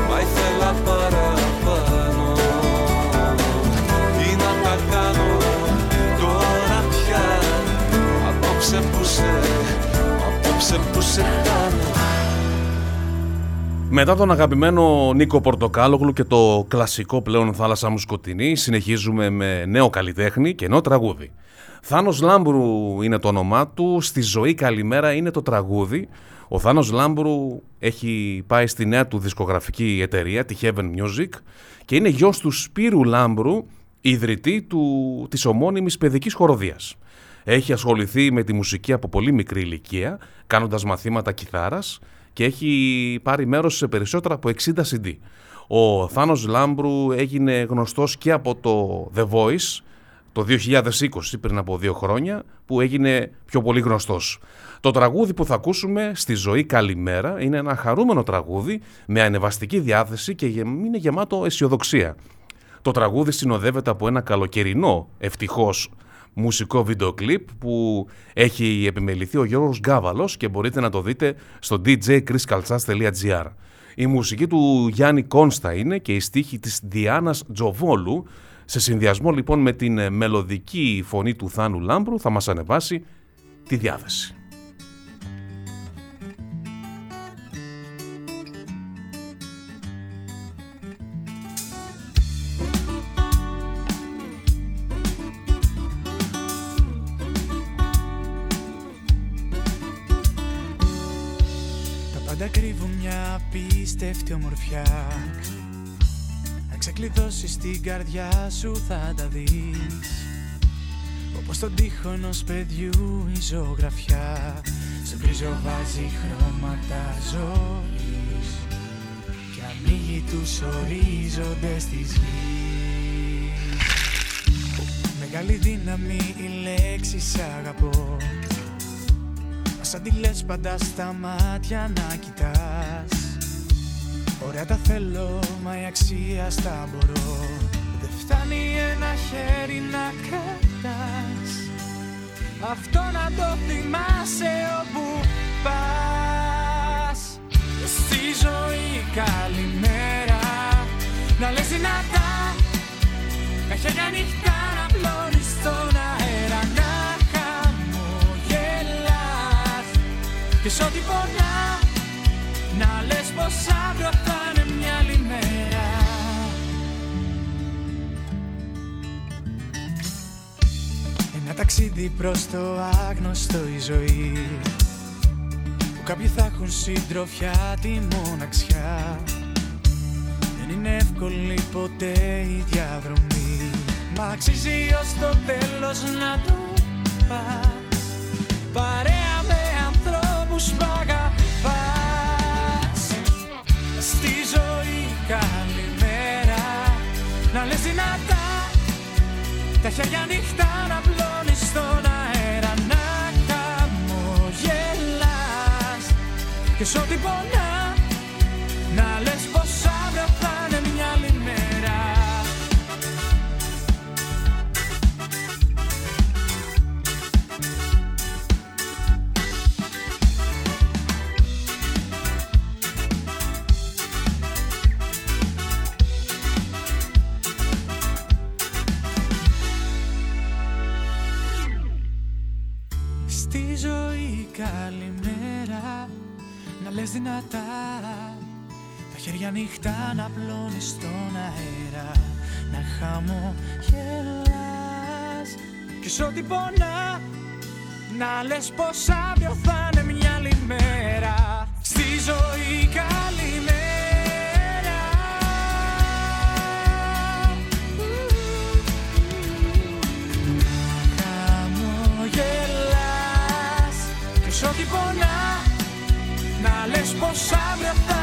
Μα ήθελα παραπάνω. Τι να τα κάνω τώρα πια. Απόψε που σε, απόψε που σε χάνω Μετά τον αγαπημένο Νίκο Πορτοκάλογλου και το κλασικό πλέον θάλασσα μου σκοτεινή, συνεχίζουμε με νέο καλλιτέχνη και νέο τραγούδι. Θάνος Λάμπρου είναι το όνομά του, στη ζωή καλημέρα είναι το τραγούδι. Ο Θάνος Λάμπρου έχει πάει στη νέα του δισκογραφική εταιρεία, τη Heaven Music, και είναι γιος του Σπύρου Λάμπρου, ιδρυτή του, της ομώνυμης παιδικής χοροδίας. Έχει ασχοληθεί με τη μουσική από πολύ μικρή ηλικία, κάνοντας μαθήματα κιθάρας και έχει πάρει μέρος σε περισσότερα από 60 CD. Ο Θάνος Λάμπρου έγινε γνωστός και από το The Voice το 2020, πριν από δύο χρόνια, που έγινε πιο πολύ γνωστός. Το τραγούδι που θα ακούσουμε στη ζωή Καλημέρα είναι ένα χαρούμενο τραγούδι με ανεβαστική διάθεση και γε- είναι γεμάτο αισιοδοξία. Το τραγούδι συνοδεύεται από ένα καλοκαιρινό, ευτυχώς, μουσικό βίντεο κλιπ που έχει επιμεληθεί ο Γιώργος Γκάβαλος και μπορείτε να το δείτε στο djchriskaltsas.gr. Η μουσική του Γιάννη Κόνστα είναι και η στίχη της Διάνας Τζοβόλου σε συνδυασμό λοιπόν με την ε, μελωδική φωνή του Θάνου Λάμπρου θα μας ανεβάσει τη διάθεση. Πάντα κρύβουν μια απίστευτη ομορφιά. Να ξεκλειδώσεις την καρδιά σου θα τα δεις. Όπως τον τοίχο ενός παιδιού η ζωγραφιά. Σε γκρίζο βάζει χρώματα ζωής. Και ανοίγει τους ορίζοντες της γης. Μεγάλη δύναμη η λέξη σ' αγαπώ. Μα σαν τη λες πάντα στα μάτια να κοιτάς. Ωραία τα θέλω, μα η αξία στα μπορώ. Δεν φτάνει ένα χέρι να κρατάς. Αυτό να το θυμάσαι όπου πας. Στη ζωή καλημέρα. Να λες δυνατά. Τα χέρια ανοιχτά να πλώνεις στον αέρα Και σ' ό,τι πονά Να λες πως αύριο θα είναι μια άλλη μέρα. Ένα ταξίδι προς το άγνωστο η ζωή Που κάποιοι θα έχουν συντροφιά τη μοναξιά. Δεν είναι εύκολη ποτέ η διαδρομή. Μα αξίζει ως το τέλος να το πας. Παρέα με ανθρώπους που αγαπάς Στη ζωή καλημέρα. Να λες δυνατά τα χέρια ανοιχτά να πλώνεις στον αέρα. Να χαμογελάς. Και σ' ό,τι πονάς ανοιχτά να πλώνεις στον αέρα. Να χαμογελάς Και σ' ό,τι πονά Να λες πως αύριο θα είναι μια άλλη μέρα. Στη ζωή καλημέρα. Χαμογελάς Και σ' ό,τι πονά Να λες πως αύριο θα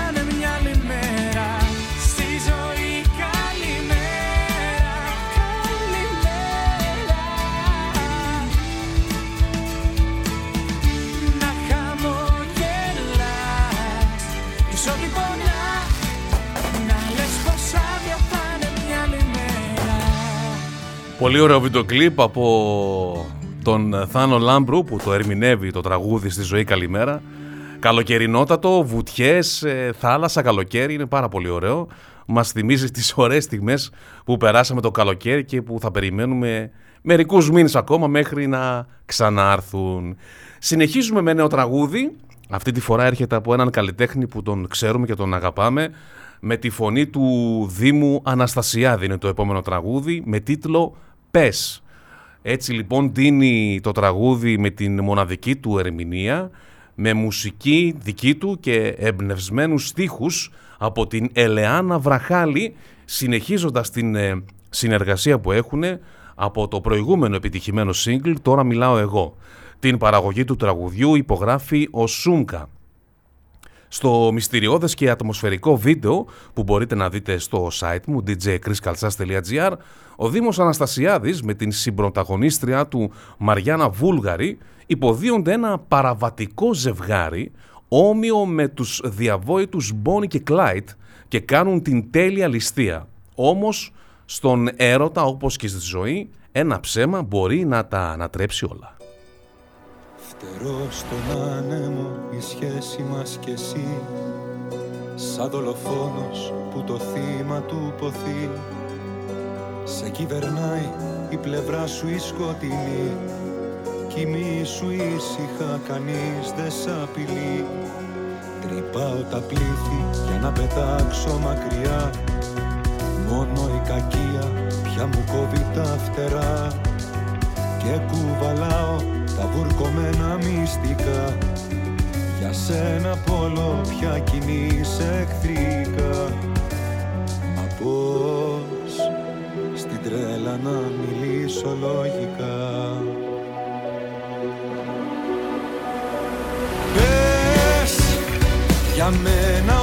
Πολύ ωραίο βίντεο κλιπ από τον Θάνο Λάμπρου που το ερμηνεύει το τραγούδι στη ζωή καλημέρα. Καλοκαιρινότατο, βουτιές, ε, θάλασσα, καλοκαίρι, είναι πάρα πολύ ωραίο. Μας θυμίζει τις ωραίες στιγμές που περάσαμε το καλοκαίρι και που θα περιμένουμε μερικούς μήνες ακόμα μέχρι να ξανάρθουν. Συνεχίζουμε με νέο τραγούδι. Αυτή τη φορά έρχεται από έναν καλλιτέχνη που τον ξέρουμε και τον αγαπάμε. Με τη φωνή του Δήμου Αναστασιάδη είναι το επόμενο τραγούδι με τίτλο «Πες». Έτσι λοιπόν δίνει το τραγούδι με την μοναδική του ερμηνεία, με μουσική δική του και εμπνευσμένους στίχους από την Ελεάνα Βραχάλη, συνεχίζοντας την ε, συνεργασία που έχουν από το προηγούμενο επιτυχημένο single «Τώρα μιλάω εγώ». Την παραγωγή του τραγουδιού υπογράφει ο Σούμκα. Στο μυστηριώδες και ατμοσφαιρικό βίντεο που μπορείτε να δείτε στο site μου djchriskalsas.gr ο Δήμος Αναστασιάδης με την συμπροταγωνίστρια του Μαριάννα Βούλγαρη υποδίονται ένα παραβατικό ζευγάρι όμοιο με τους διαβόητους Bonnie και Clyde και κάνουν την τέλεια ληστεία. Όμως στον έρωτα όπως και στη ζωή ένα ψέμα μπορεί να τα ανατρέψει όλα. Φτερό στον άνεμο η σχέση μας κι εσύ. Σαν δολοφόνος που το θύμα του ποθεί. Σε κυβερνάει η πλευρά σου η σκοτεινή. Κοιμήσου ήσυχα κανείς δεν σ' απειλεί. Τρυπάω τα πλήθη για να πετάξω μακριά. Μόνο η κακία πια μου κόβει τα φτερά. Και κουβαλάω τα βουρκωμένα μυστικά. Για σένα πόλο πια κινείς εχθρικά. Μα πώς στην τρέλα να μιλήσω λογικά. Πες για μένα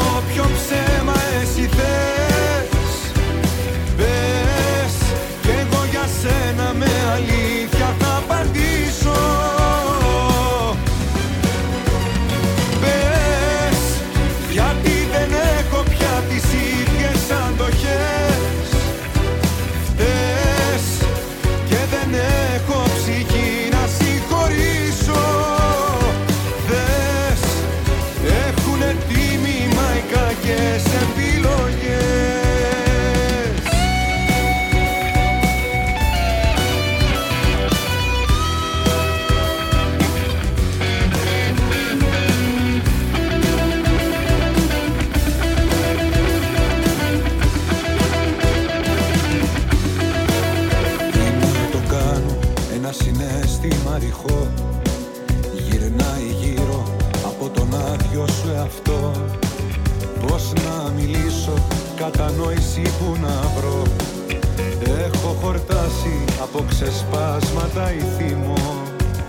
από ξεσπάσματα ή θυμό.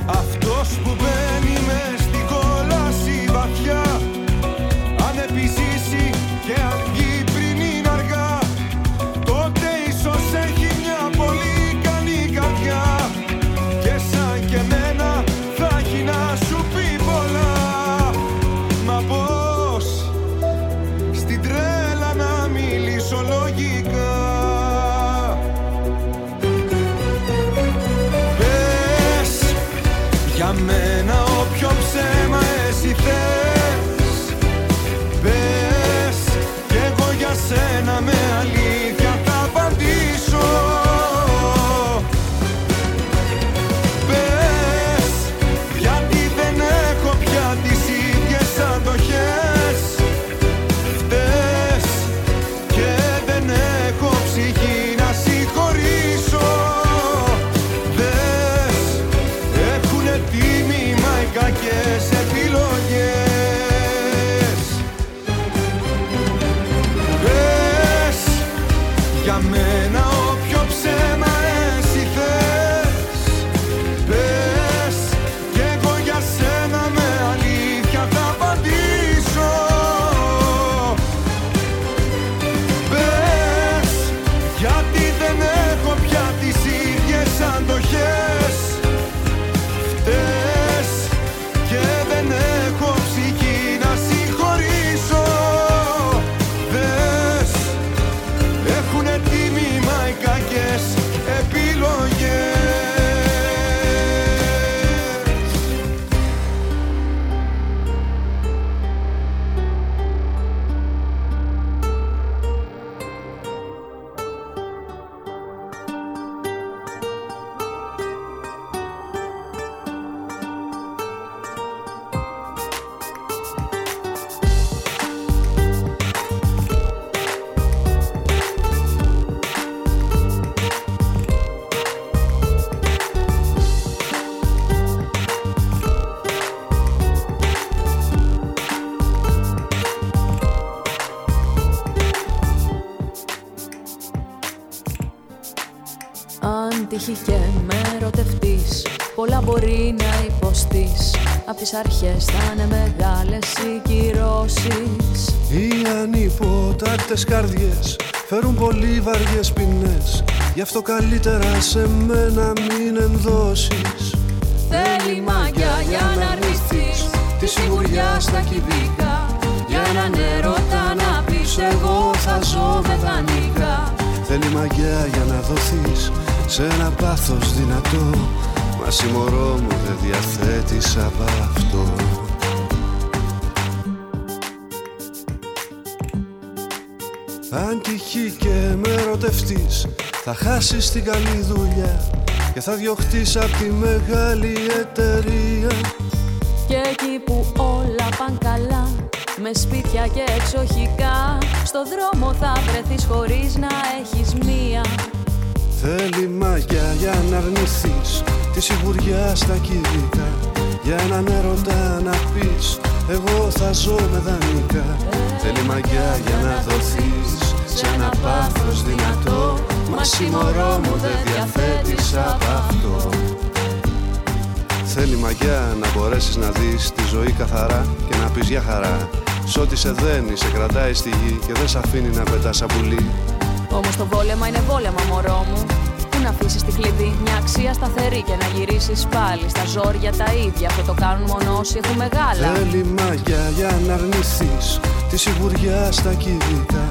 Αυτός που μπαίνει μες τις αρχές θα είναι μεγάλες οι κυρώσεις. Οι ανυποτάκτες καρδιές φέρουν πολύ βαριές ποινές. Γι' αυτό καλύτερα σε μένα μην ενδώσεις. Θέλει μαγιά για να αρνηθείς Τη σιγουριά στα κυβικά. Για έναν έρωτα να πεις Εγώ θα ζω με δανεικά Θέλει μαγιά για να δοθείς σε ένα πάθος δυνατό Μα συμμορώ μου δεν διαθέτεις απ' αυτό. Αν τυχεί και με ερωτευτείς Θα χάσεις την καλή δουλειά Και θα διωχτείς απ' τη μεγάλη εταιρεία. Και εκεί που όλα παν καλά Με σπίτια και εξοχικά Στο δρόμο θα βρεθείς χωρίς να έχεις μία Θέλει μαγιά για να αρνηθείς Τη σιγουριά στα κυβικά Για έναν έρωτα να πεις Εγώ θα ζω με δανεικά Θέλει μαγιά για να δοθείς Σε ένα πάθος δυνατό. Μα συμμορώ μου δεν διαθέτεις απ' αυτό. Θέλει μαγιά να μπορέσεις να δεις τη ζωή καθαρά Και να πεις για χαρά Σ' ό,τι σε δένει, σε κρατάει στη γη Και δεν σε αφήνει να πετάς σαν πουλί Όμως το βόλεμα είναι βόλεμα μωρό μου. Πού να αφήσεις τη κλειδί. Μια αξία σταθερή Και να γυρίσεις πάλι. Στα ζόρια τα ίδια Αυτό το κάνουν μόνο όσοι έχουν μεγάλα. Θέλει μαγιά για να αρνηθείς Τη σιγουριά στα κυβικά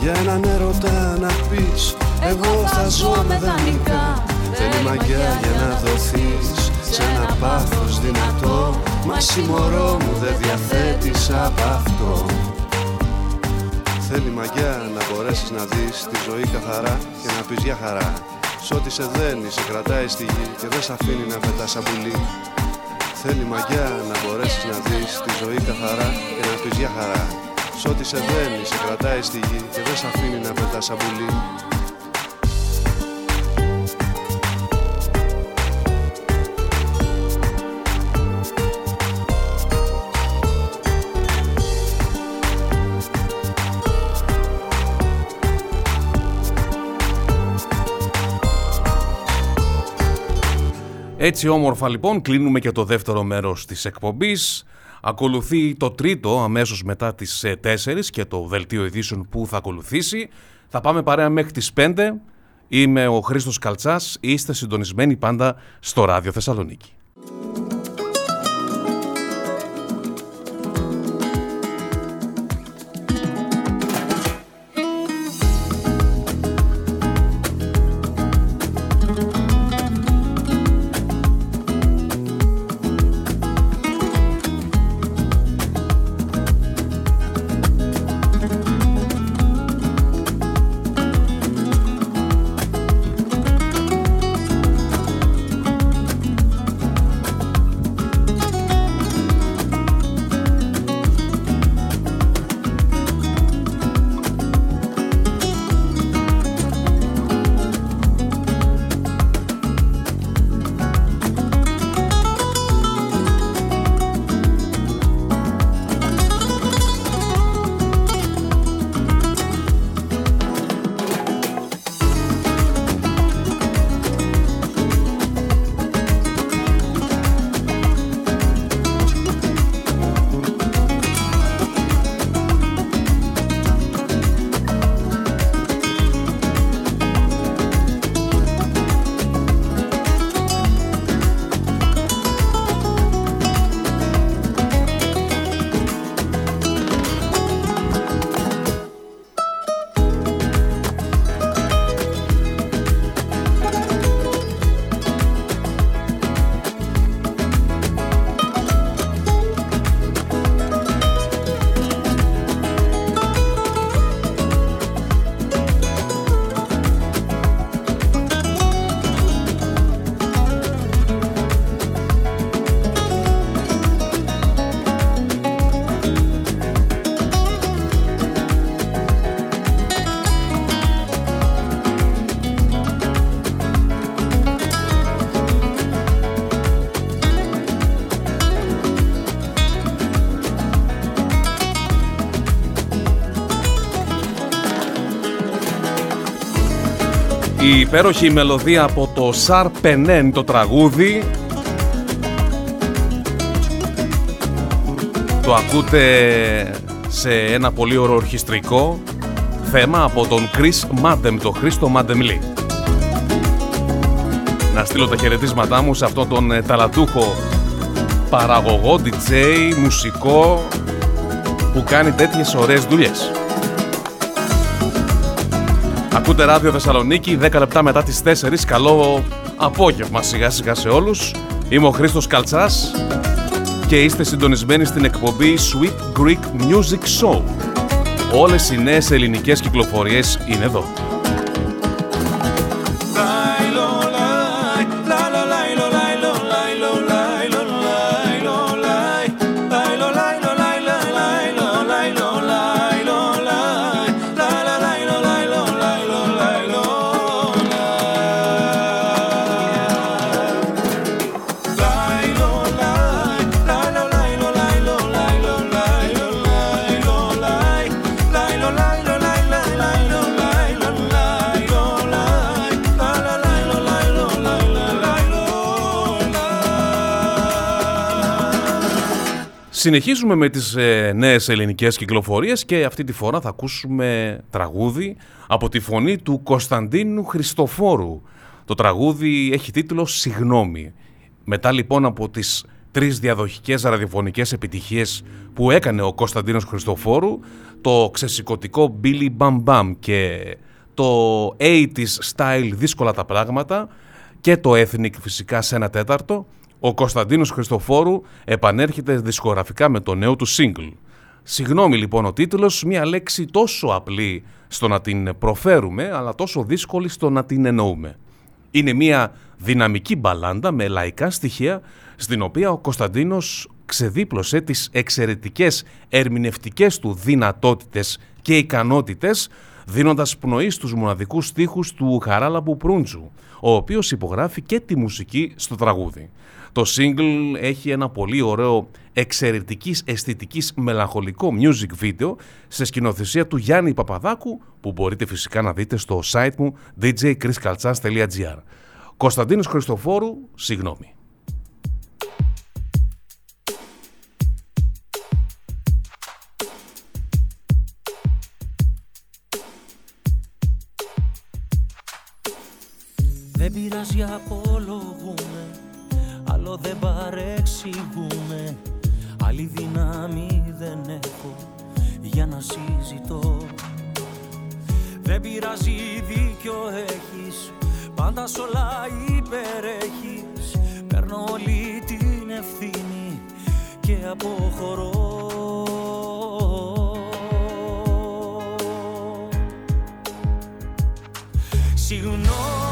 Για έναν έρωτα να πεις Εγώ θα ζω με δανεικά Θέλει μαγιά για να δοθείς Σε ένα πάθος δυνατό. Μα συμμορώ μου δεν διαθέτεις απ' αυτό. Θέλει μαγιά να μπορέσεις να δεις τη ζωή καθαρά Και να πεις για χαρά Σ' ό,τι σε δένει, σε κρατάει στη γη Και δεν σε αφήνει να πετάς σαν πουλί Θέλει μαγιά να μπορέσεις να δεις τη ζωή καθαρά Και να πεις για χαρά Σ' ό,τι σε δένει, σε κρατάει στη γη Και δεν σε αφήνει να πετάς σαν Έτσι όμορφα λοιπόν κλείνουμε και το δεύτερο μέρος της εκπομπής. Ακολουθεί το τρίτο αμέσως μετά τις 4 ε, και το δελτίο ειδήσεων που θα ακολουθήσει. Θα πάμε παρέα μέχρι τις 5. Είμαι ο Χρήστος Καλτσάς. Είστε συντονισμένοι πάντα στο Ράδιο Θεσσαλονίκη. Υπέροχη μελωδία από το Σαρ Πενέν το τραγούδι Το ακούτε σε ένα πολύ ωραίο ορχιστρικό θέμα από τον Chris Μάντεμ, τον Χρήστο Μάντεμλι. Να στείλω τα χαιρετίσματά μου σε αυτόν τον ε, ταλαντούχο παραγωγό, DJ, μουσικό που κάνει τέτοιες ωραίες δουλειές. Ακούτε ράδιο Θεσσαλονίκη, 10 λεπτά μετά τις 4. Καλό απόγευμα σιγά σιγά σε όλους. Είμαι ο Χρήστος Καλτσάς και είστε συντονισμένοι στην εκπομπή Sweet Greek Music Show. Όλες οι νέες ελληνικές κυκλοφορίες είναι εδώ. Συνεχίζουμε με τις ε, νέες ελληνικές κυκλοφορίες και αυτή τη φορά θα ακούσουμε τραγούδι από τη φωνή του Κωνσταντίνου Χριστοφόρου. Το τραγούδι έχει τίτλο «Συγνώμη». Μετά λοιπόν από τις τρεις διαδοχικές ραδιοφωνικές επιτυχίες που έκανε ο Κωνσταντίνος Χριστοφόρου, το ξεσηκωτικό Billy Bam Bam και το 80's style δύσκολα τα πράγματα και το ethnic φυσικά σε ένα τέταρτο, ο Κωνσταντίνος Χριστοφόρου επανέρχεται δισκογραφικά με το νέο του single. Συγγνώμη λοιπόν ο τίτλος, μια λέξη τόσο απλή στο να την προφέρουμε, αλλά τόσο δύσκολη στο να την εννοούμε. Είναι μια δυναμική μπαλάντα με λαϊκά στοιχεία, στην οποία ο Κωνσταντίνος ξεδίπλωσε τις εξαιρετικές ερμηνευτικές του δυνατότητες και ικανότητες, δίνοντας πνοή στους μοναδικούς στίχους του Χαράλαμπου Προύντζου, ο οποίος υπογράφει και τη μουσική στο τραγούδι. Το single έχει ένα πολύ ωραίο εξαιρετικής αισθητικής μελαγχολικό music video σε σκηνοθεσία του Γιάννη Παπαδάκου που μπορείτε φυσικά να δείτε στο site μου djchriskaltsas.gr Κωνσταντίνος Χριστοφόρου, συγγνώμη. Δεν πειράζει απολογούμε Άλλο δεν παρεξηγούμε. Άλλη δύναμη δεν έχω Για να συζητώ. Δεν πειράζει δίκιο έχεις. Πάντα σ' όλα υπερέχεις. Παίρνω όλη την ευθύνη Και αποχωρώ. Συγγνώμη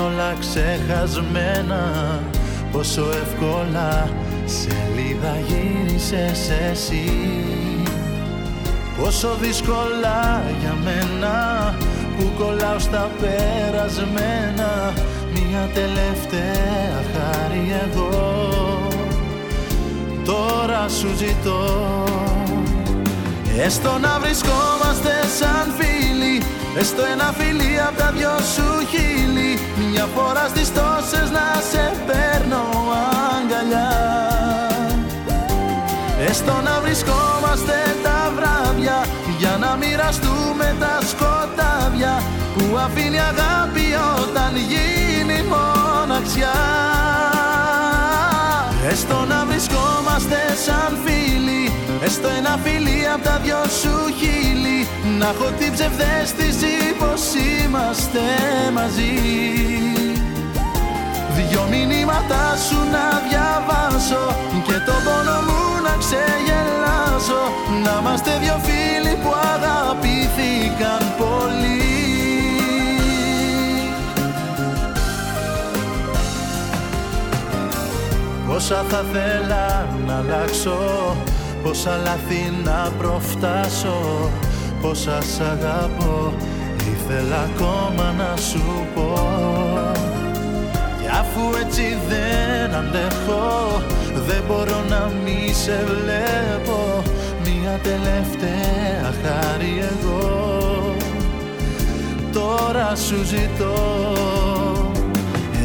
όλα ξεχασμένα. Πόσο εύκολα σελίδα γύρισες εσύ. Πόσο δύσκολα για μένα που κολλάω στα περασμένα. Μια τελευταία χάρη εγώ Τώρα σου ζητώ Έστω να βρισκόμαστε σαν φίλοι. Έστω ένα φιλί απ' τα δυο σου χείλη Μια φορά στις τόσες να σε παίρνω αγκαλιά. Έστω να βρισκόμαστε τα βράδια Για να μοιραστούμε τα σκοτάδια Που αφήνει αγάπη όταν γίνει μοναξιά. Έστω να βρισκόμαστε βρισκόμαστε σαν φίλοι. Έστω ένα φιλί απ' τα δυο σου χείλη. Να έχω την ψευδέστηση πως είμαστε μαζί. Δυο μηνύματα σου να διαβάσω Και το πόνο μου να ξεγελάσω. Να είμαστε δυο φίλοι που αγαπήθηκαν Πόσα θα θέλα να αλλάξω Πόσα λάθη να προφτάσω Πόσα σ' αγαπώ Ήθελα ακόμα να σου πω. Κι αφού έτσι δεν αντέχω Δεν μπορώ να μη σε βλέπω Μια τελευταία χάρη εγώ. Τώρα σου ζητώ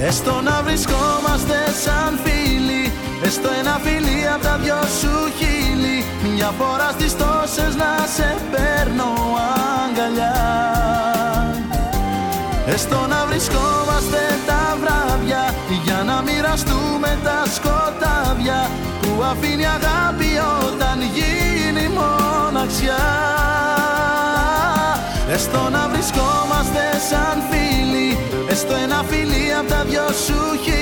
Έστω να βρισκόμαστε σαν φίλοι Έστω ένα φιλί απ' τα δυο σου χείλη. Μια φορά στις τόσες να σε παίρνω αγκαλιά. Έστω να βρισκόμαστε τα βράδια Για να μοιραστούμε τα σκοτάδια Που αφήνει αγάπη όταν γίνει μοναξιά. Έστω να βρισκόμαστε σαν φίλοι Έστω ένα φιλί απ' τα δυο σου χείλη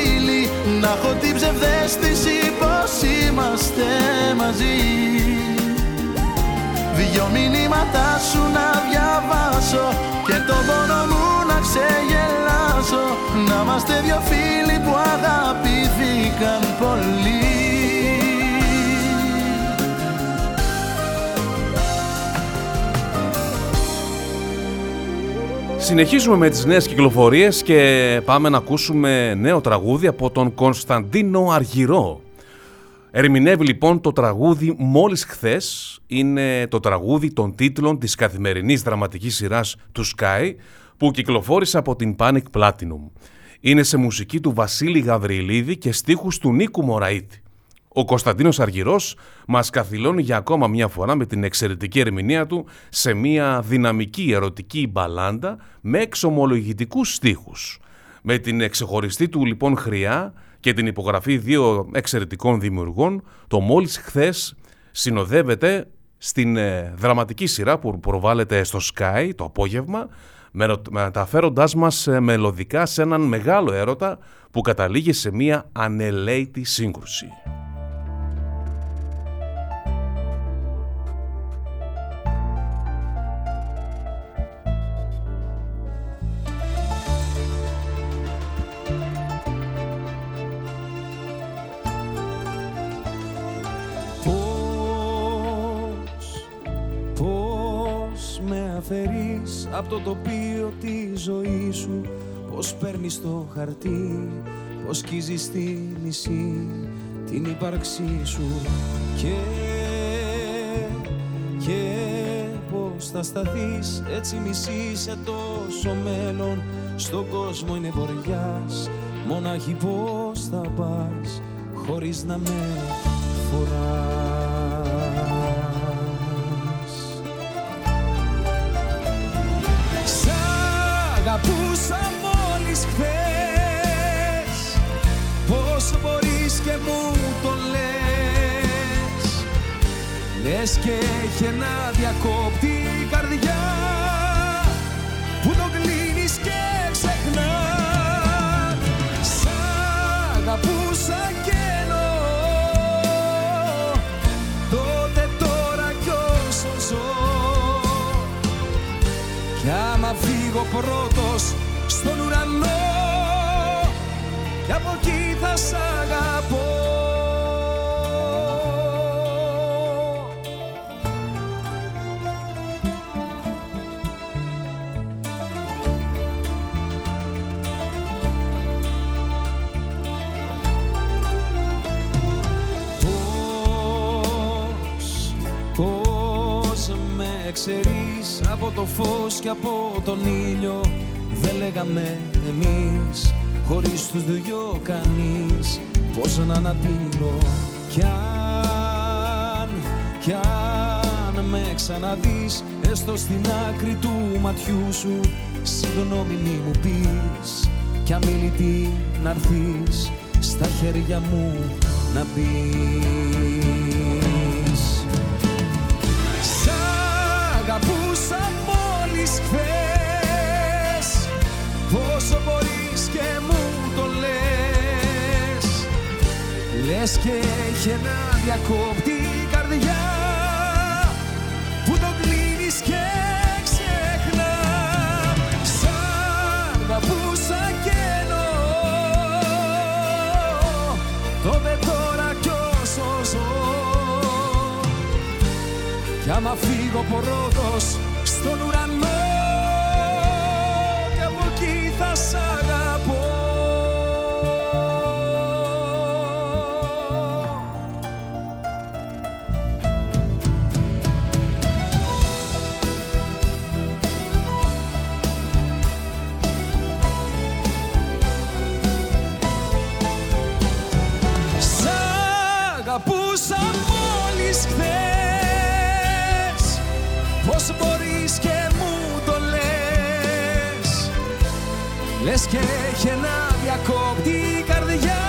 Να έχω την ψευδέστηση πως είμαστε μαζί. Δυο μηνύματα σου να διαβάσω Και το πόνο μου να ξεγελάσω. Να είμαστε δυο φίλοι που αγαπήθηκαν πολύ Συνεχίζουμε με τις νέες κυκλοφορίες και πάμε να ακούσουμε νέο τραγούδι από τον Κωνσταντίνο Αργυρό. Ερμηνεύει λοιπόν το τραγούδι «Μόλις χθες» είναι το τραγούδι των τίτλων της καθημερινής δραματικής σειράς του Sky που κυκλοφόρησε από την Panic Platinum. Είναι σε μουσική του Βασίλη Γαβριλίδη και στίχους του Νίκου Μωραήτη. Ο Κωνσταντίνος Αργυρός μας καθυλώνει για ακόμα μια φορά με την εξαιρετική ερμηνεία του σε μια δυναμική ερωτική μπαλάντα με εξομολογητικούς στίχους. Με την ξεχωριστή του λοιπόν χρειά και την υπογραφή δύο εξαιρετικών δημιουργών, το μόλις χθες συνοδεύεται στην ε, δραματική σειρά που προβάλλεται στο Sky το απόγευμα, μεταφέροντάς μας ε, μελωδικά σε έναν μεγάλο έρωτα που καταλήγει σε μια ανελαίτη σύγκρουση. Από το τοπίο τη ζωή σου Πώς παίρνεις το χαρτί, πώς σκίζεις τη μισή την ύπαρξή σου. Και, και πώς θα σταθείς έτσι μισή σε τόσο μέλλον. Στον κόσμο είναι βοριάς μονάχη πώς θα πας χωρίς να με φοράς και μου το λες. Λες και έχει ένα διακόπτη καρδιά Που το κλείνεις και ξεχνάς. Σ' αγαπούσα και εννοώ Τότε τώρα κι όσο ζω. Κι άμα φύγω πρώτος στον ουρανό και από εκεί θα σ' αγαπώ. Πώς, πώς με ξέρεις από το φως και από τον ήλιο δεν λέγαμε εμείς χωρίς τους δυο κανείς πώς να αναπίνω κι αν, κι αν με ξαναδείς έστω στην άκρη του ματιού σου συγγνώμη μη μου πεις κι αμήλυτη να στα χέρια μου να πεις Λες και έχει ένα διακόπτη καρδιά Που το κλείνεις και ξεχνά. Σ' αγαπούσα και εννοώ Τότε τώρα κι όσο ζω. Κι άμα φύγω πρώτος Λες και έχει ένα διακόπτη η καρδιά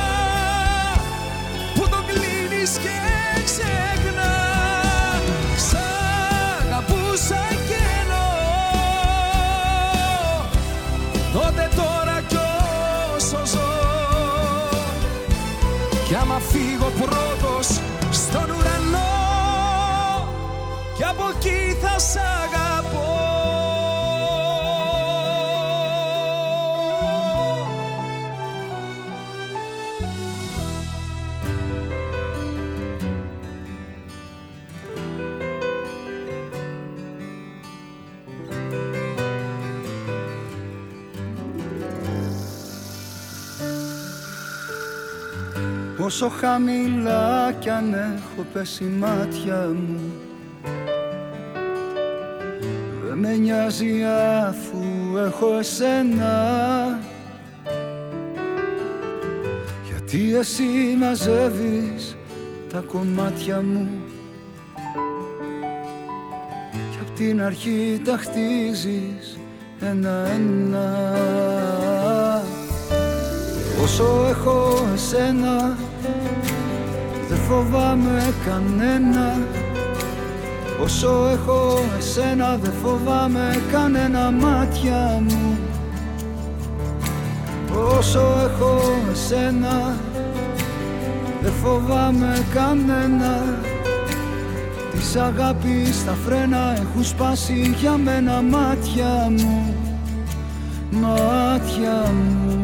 Όσο χαμηλά κι αν έχω πέσει η μάτια μου Δεν με νοιάζει αφού έχω εσένα. Γιατί εσύ μαζεύεις τα κομμάτια μου Κι απ' την αρχή τα χτίζεις ένα-ένα. Όσο έχω εσένα Δεν φοβάμαι κανένα. Όσο έχω εσένα Δεν φοβάμαι κανένα. Μάτια μου. Όσο έχω εσένα Δεν φοβάμαι κανένα. Της αγάπης τα φρένα έχουν σπάσει για μένα. Μάτια μου. Μάτια μου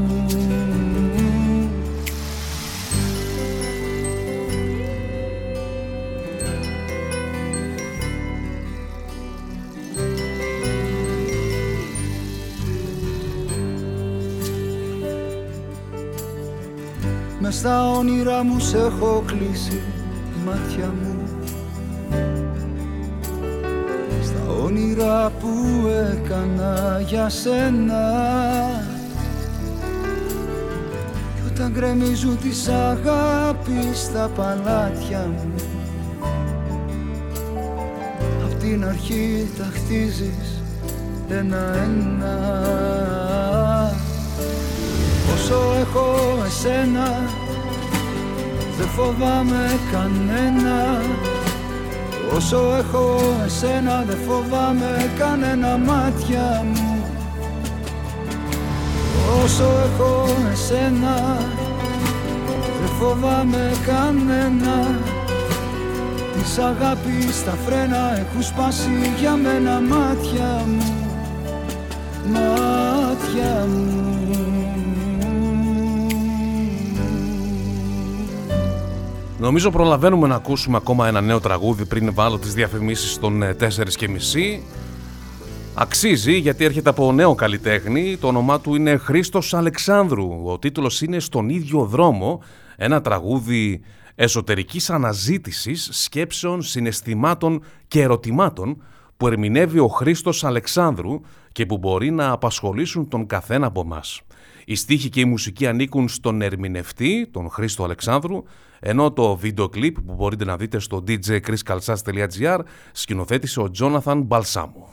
στα όνειρά μου σε έχω κλείσει μάτια μου. Στα όνειρα που έκανα για σένα. Κι όταν γκρεμίζουν της αγάπης στα παλάτια μου. Απ' την αρχή τα χτίζεις ένα-ένα. Όσο έχω εσένα Δεν φοβάμαι κανένα. Όσο έχω εσένα Δεν φοβάμαι κανένα μάτια μου. Όσο έχω εσένα Δεν φοβάμαι κανένα. Της αγάπης τα φρένα έχουν σπάσει για μένα μάτια μου. Μάτια μου Νομίζω προλαβαίνουμε να ακούσουμε ακόμα ένα νέο τραγούδι πριν βάλω τις διαφημίσεις των 4 και μισή. Αξίζει γιατί έρχεται από νέο καλλιτέχνη, το όνομά του είναι Χρήστος Αλεξάνδρου. Ο τίτλος είναι «Στον ίδιο δρόμο», ένα τραγούδι εσωτερικής αναζήτησης, σκέψεων, συναισθημάτων και ερωτημάτων που ερμηνεύει ο Χρήστος Αλεξάνδρου και που μπορεί να απασχολήσουν τον καθένα από μας. Οι στίχοι και η μουσική ανήκουν στον ερμηνευτή, τον Χρήστο Αλεξάνδρου, ενώ το βίντεο κλιπ που μπορείτε να δείτε στο djchriskalsas.gr σκηνοθέτησε ο Τζόναθαν Μπαλσάμου.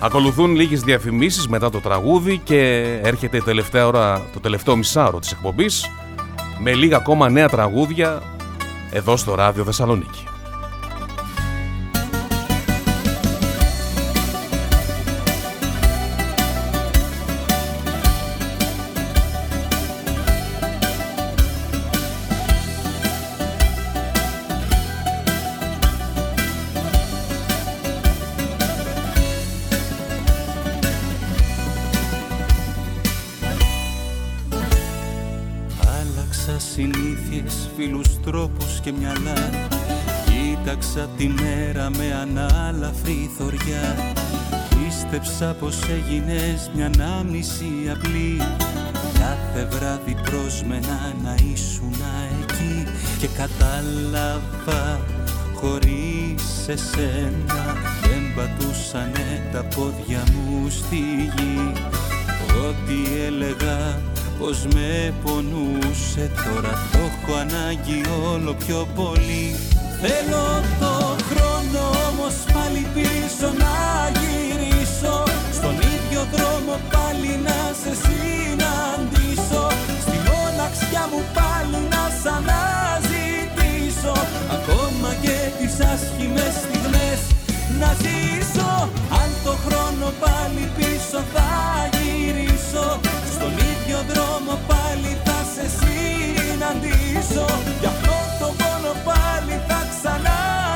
Ακολουθούν λίγες διαφημίσεις μετά το τραγούδι και έρχεται η τελευταία ώρα, το τελευταίο μισάωρο της εκπομπής με λίγα ακόμα νέα τραγούδια εδώ στο Ράδιο Θεσσαλονίκη. Μέρα με ανάλαφρη θωριά. Πίστεψα πως έγινες μια ανάμνηση απλή. Κάθε βράδυ πρόσμενα να ήσουν εκεί. Και κατάλαβα χωρίς εσένα Δεν πατούσανε τα πόδια μου στη γη. Ό,τι έλεγα πως με πονούσε Τώρα το έχω ανάγκη όλο πιο πολύ Θέλω το χρόνο όμως πάλι πίσω να γυρίσω. Στον ίδιο δρόμο πάλι να σε συναντήσω. Στη μοναξιά μου πάλι να σ' αναζητήσω. Ακόμα και τις άσχημες στιγμές να ζήσω. Αν το χρόνο πάλι πίσω θα γυρίσω. Στον ίδιο δρόμο πάλι θα σε συναντήσω. Γι' αυτό το πόνο πάλι θα ξαναδακρύσω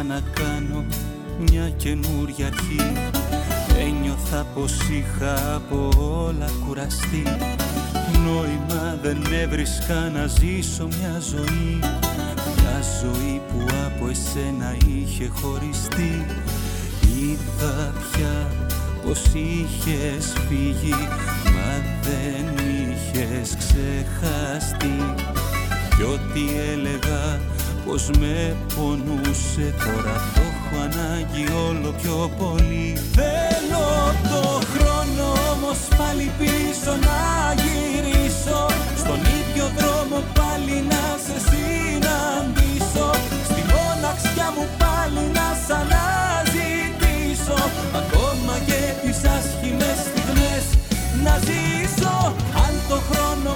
να κάνω μια καινούρια αρχή. Ένιωθα πως είχα από όλα κουραστεί. Νόημα δεν έβρισκα να ζήσω μια ζωή. Μια ζωή που από εσένα είχε χωριστεί. Είδα πια πως είχες φύγει Μα δεν είχες ξεχαστεί. Κι ό,τι έλεγα πως με πονούσε. Τώρα το έχω ανάγκη όλο πιο πολύ. Θέλω το χρόνο όμως πάλι πίσω να γυρίσω. Στον ίδιο δρόμο πάλι να σε συναντήσω. Στη μοναξιά μου πάλι να σ' αναζητήσω. Ακόμα και τις άσχημες στιγμές να ζήσω. Αν το χρόνο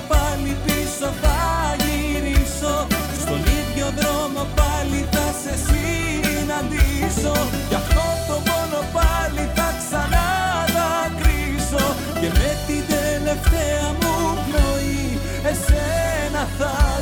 συναντήσω Γι' αυτό το πόνο πάλι θα ξανά Και με την τελευταία μου πνοή εσένα θα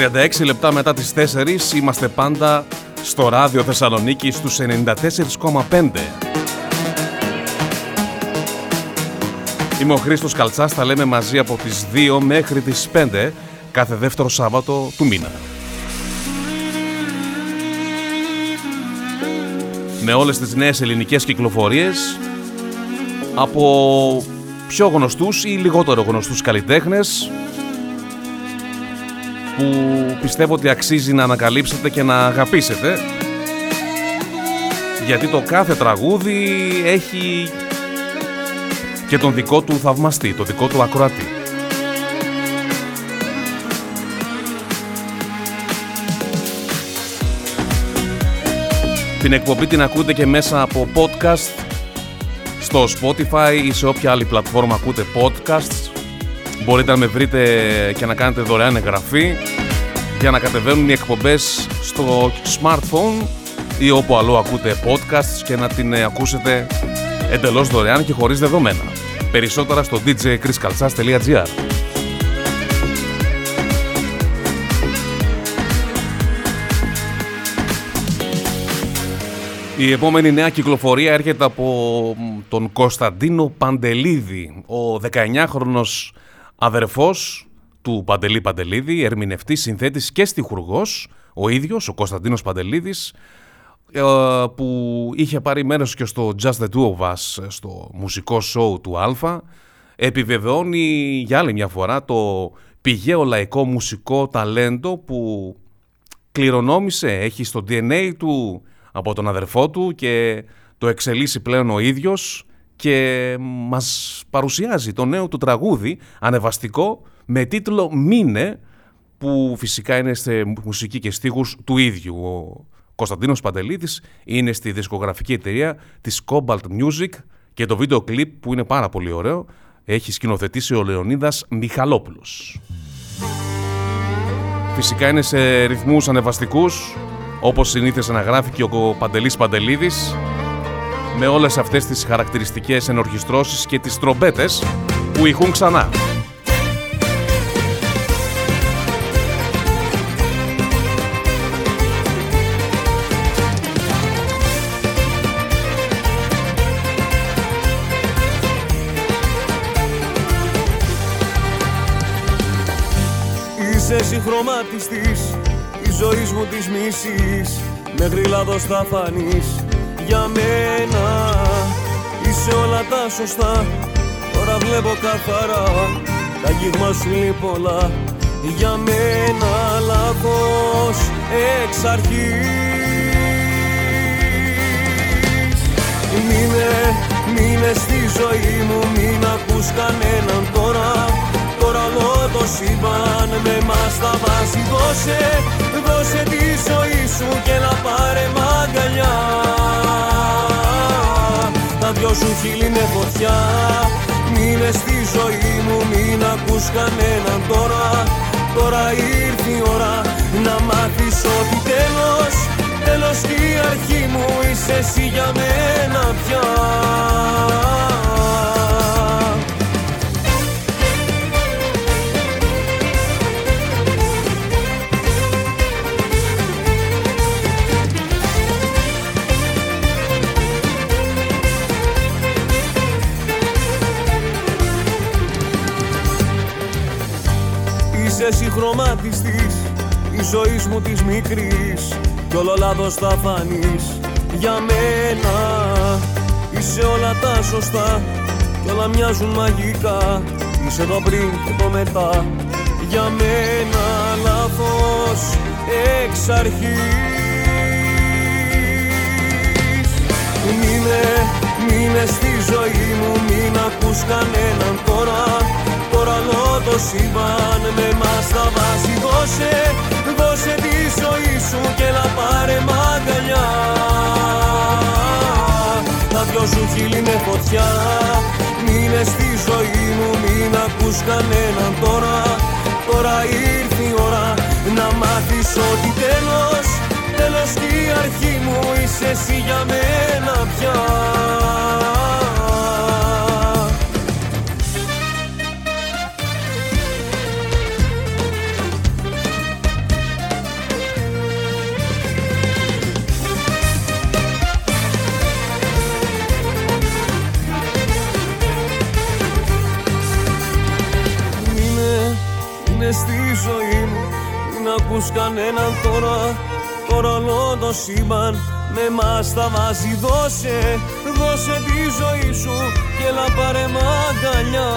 36 λεπτά μετά τις 4 είμαστε πάντα στο ράδιο Θεσσαλονίκη στους 94,5. Είμαι ο Χρήστος Καλτσάς, θα λέμε μαζί από τις 2 μέχρι τις 5 κάθε δεύτερο Σάββατο του μήνα. Με όλες τις νέες ελληνικές κυκλοφορίες από πιο γνωστούς ή λιγότερο γνωστούς καλλιτέχνες που πιστεύω ότι αξίζει να ανακαλύψετε και να αγαπήσετε γιατί το κάθε τραγούδι έχει και τον δικό του θαυμαστή, το δικό του ακροατή. Την εκπομπή την ακούτε και μέσα από podcast στο Spotify ή σε όποια άλλη πλατφόρμα ακούτε podcasts. Μπορείτε να με βρείτε και να κάνετε δωρεάν εγγραφή για να κατεβαίνουν οι εκπομπές στο smartphone ή όπου αλλού ακούτε podcasts και να την ε, ακούσετε εντελώς δωρεάν και χωρίς δεδομένα. Περισσότερα στο djchriskaltsas.gr Η επόμενη νέα κυκλοφορία έρχεται από τον Κωνσταντίνο Παντελίδη, ο 19χρονος αδερφός του Παντελή Παντελίδη, ερμηνευτής, συνθέτης και στιχουργός, ο ίδιος, ο Κωνσταντίνος Παντελίδης, ε, που είχε πάρει μέρος και στο Just the Two of Us, στο μουσικό σοου του Αλφα, επιβεβαιώνει για άλλη μια φορά το πηγαίο λαϊκό μουσικό ταλέντο που κληρονόμησε, έχει στο DNA του από τον αδερφό του και το εξελίσσει πλέον ο ίδιος και μας παρουσιάζει το νέο του τραγούδι ανεβαστικό με τίτλο «Μήνε» που φυσικά είναι σε μουσική και στίχους του ίδιου. Ο Κωνσταντίνος Παντελίδης είναι στη δισκογραφική εταιρεία της Cobalt Music και το βίντεο κλιπ που είναι πάρα πολύ ωραίο έχει σκηνοθετήσει ο Λεωνίδας Μιχαλόπουλος. Φυσικά είναι σε ρυθμούς ανεβαστικούς όπως συνήθιζε να γράφει και ο Παντελής Παντελίδης με όλες αυτές τις χαρακτηριστικές ενορχιστρώσεις και τις τρομπέτες που ηχούν ξανά. Είσαι συγχρωμάτιστης της ζωής μου της μίσης Μέχρι λάθος θα φανείς για μένα Είσαι όλα τα σωστά. Τώρα βλέπω καθαρά. Τα γίγμα σου είναι πολλά. Για μένα λάθος εξ αρχής. Μείνε, μείνε στη ζωή μου. Μην ακούς κανέναν τώρα Τώρα όλο το σύμπαν με μας θα βάζει. Δώσε, δώσε τη ζωή σου και να πάρε μαγκαλιά. Τα δυο σου χείλη είναι φωτιά. Μείνε στη ζωή μου, μην ακούς κανέναν τώρα. Τώρα ήρθε η ώρα να μάθεις ότι τέλος Τέλος η αρχή μου είσαι εσύ για μένα πια Είσαι συγχρωμάτιστης η ζωή μου της μικρής κι όλο λάθος θα φανείς. Για μένα Είσαι όλα τα σωστά κι όλα μοιάζουν μαγικά. Είσαι το πριν και το μετά. Για μένα λάθος εξ αρχής. Μείνε, μείνε στη ζωή μου, μην ακούς κανέναν τώρα Τώρα όλο το σύμπαν με μας θα βάζει. Δώσε, δώσε τη ζωή σου και να πάρε μαγκαλιά Τα δυο σου χείλη είναι φωτιά Μείνε στη ζωή μου, μην ακούς κανέναν τώρα. Τώρα ήρθε η ώρα να μάθεις ότι τέλος Τέλος και η αρχή μου είσαι εσύ για μένα πια ακούς κανέναν τώρα. Τώρα όλο το σύμπαν με μας τα βάζει. Δώσε, δώσε τη ζωή σου και έλα πάρε μ' αγκαλιά.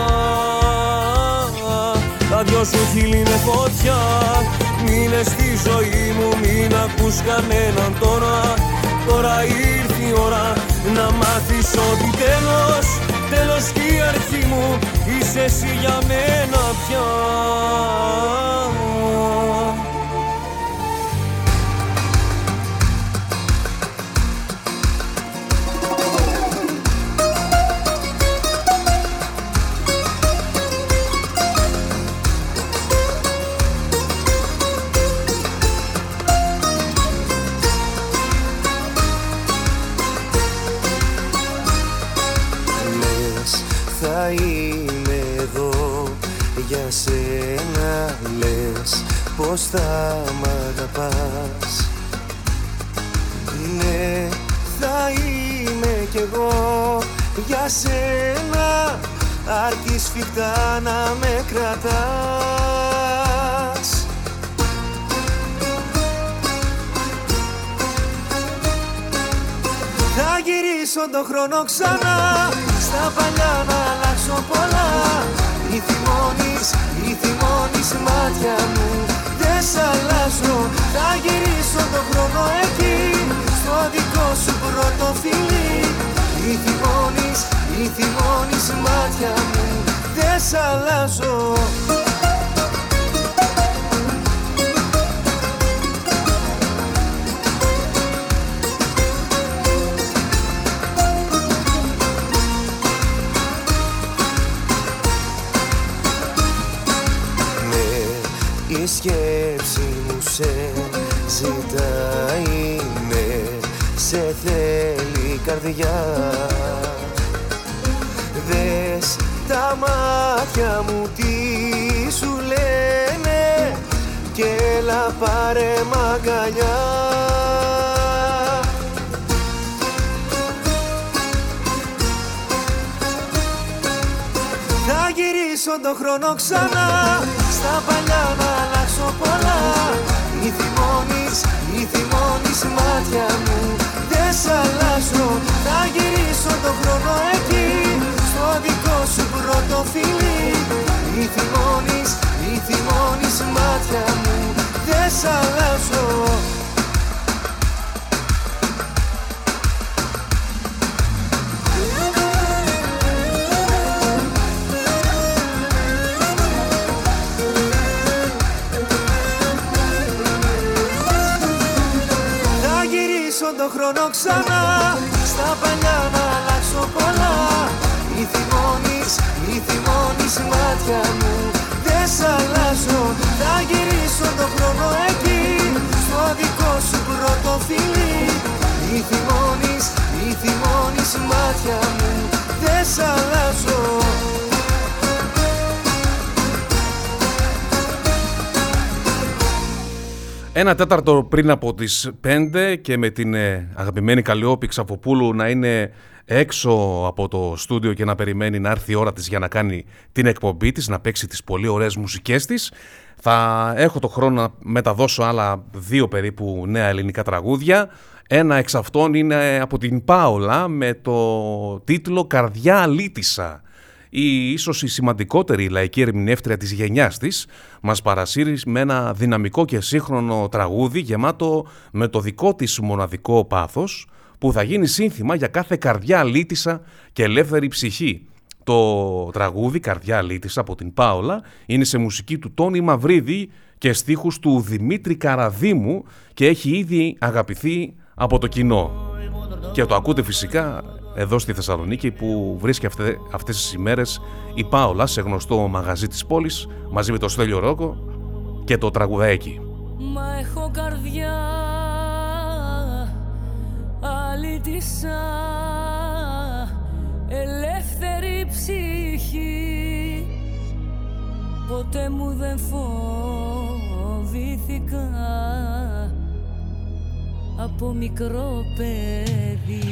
Τα δυο σου χείλη είναι φωτιά Μείνε στη ζωή μου, μην ακούς κανέναν τώρα. Τώρα ήρθε η ώρα να μάθεις ότι τέλος Τέλος και η αρχή μου είσαι εσύ για μένα πια πως θα μ' αγαπάς; Ναι, θα είμαι κι εγώ. Για σένα αρκεί σφιχτά να με κρατάς. Θα γυρίσω το χρόνο ξανά. Στα παλιά να αλλάξω πολλά. Η θυμώνεις, η θυμώνεις μάτια μου σ' αλλάζω. Θα γυρίσω το χρόνο εκεί Στο δικό σου πρώτο φιλί. Ή θυμώνεις, ή θυμώνεις μάτια μου Δεν σ' αλλάζω καρδιά. Δες τα μάτια μου τι σου λένε και έλα πάρε μαγκαλιά. Θα γυρίσω το χρόνο ξανά. Στα παλιά να αλλάξω πολλά. Ή θυμώνεις, ή θυμώνεις μάτια μου Δεν σ' αλλάζω, θα γυρίσω το χρόνο εκεί Στο δικό σου πρώτο φιλί. Ή θυμώνεις, ή θυμώνεις μάτια μου Δεν σ' αλλάζω. Το χρόνο ξανά Στα παλιά να αλλάξω πολλά. Ή θυμώνεις, ή θυμώνεις μάτια μου. Δεν σ' αλλάζω, θα γυρίσω το χρόνο εκεί Στο δικό σου πρώτο φιλί. Ή θυμώνεις, ή θυμώνεις μάτια μου. Δεν σ' αλλάζω. Ένα τέταρτο πριν από τις 5 και με την ε, αγαπημένη Καλλιόπη Ξαφοπούλου να είναι έξω από το στούντιο και να περιμένει να έρθει η ώρα της για να κάνει την εκπομπή της, να παίξει τις πολύ ωραίες μουσικές της. Θα έχω το χρόνο να μεταδώσω άλλα δύο περίπου νέα ελληνικά τραγούδια. Ένα εξ αυτών είναι από την Πάολα με το τίτλο «Καρδιά αλήτησα» η ίσως η σημαντικότερη λαϊκή ερμηνεύτρια της γενιάς της, μας παρασύρει με ένα δυναμικό και σύγχρονο τραγούδι γεμάτο με το δικό της μοναδικό πάθος, που θα γίνει σύνθημα για κάθε καρδιά λύτησα και ελεύθερη ψυχή. Το τραγούδι «Καρδιά λύτησα» από την Πάολα είναι σε μουσική του Τόνι Μαυρίδη και στίχους του Δημήτρη Καραδίμου και έχει ήδη αγαπηθεί από το κοινό. Και το ακούτε φυσικά εδώ στη Θεσσαλονίκη που βρίσκει αυτέ, αυτές τις ημέρες η Πάολα σε γνωστό μαγαζί της πόλης μαζί με το Στέλιο Ρόκο και το τραγουδάκι. Μα έχω καρδιά αλήτησα ελεύθερη ψυχή. Ποτέ μου δεν φοβήθηκα. Από μικρό παιδί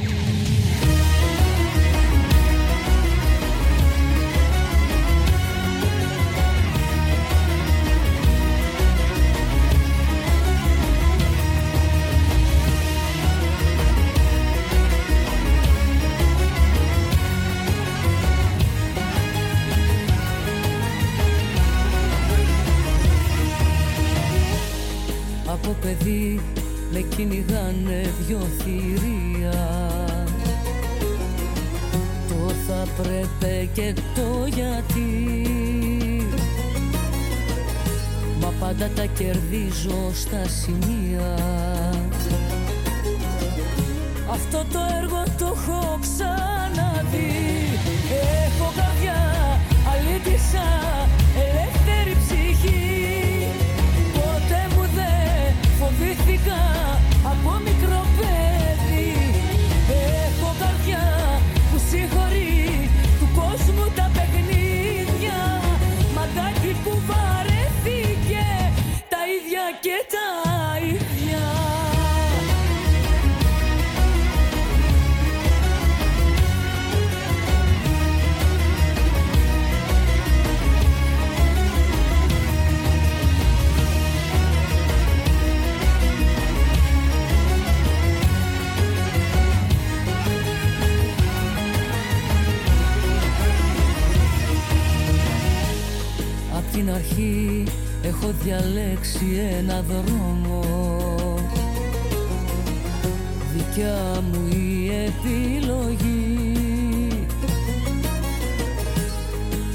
παιδί με κυνηγάνε δυο θηρία. Το θα πρέπει και το γιατί. Μα πάντα τα κερδίζω στα σημεία. Αυτό το έργο το έχω ξαναδεί. Έχω καρδιά αλήτησα φοβήθηκα την αρχή έχω διαλέξει ένα δρόμο. Δικιά μου η επιλογή.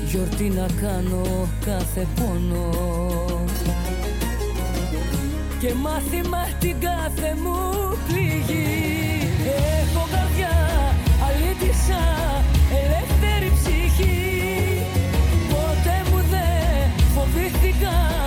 Γιορτή να κάνω κάθε πόνο. Και μάθημα την κάθε μου πληγή. Έχω καρδιά αλήτησα φοβήθηκα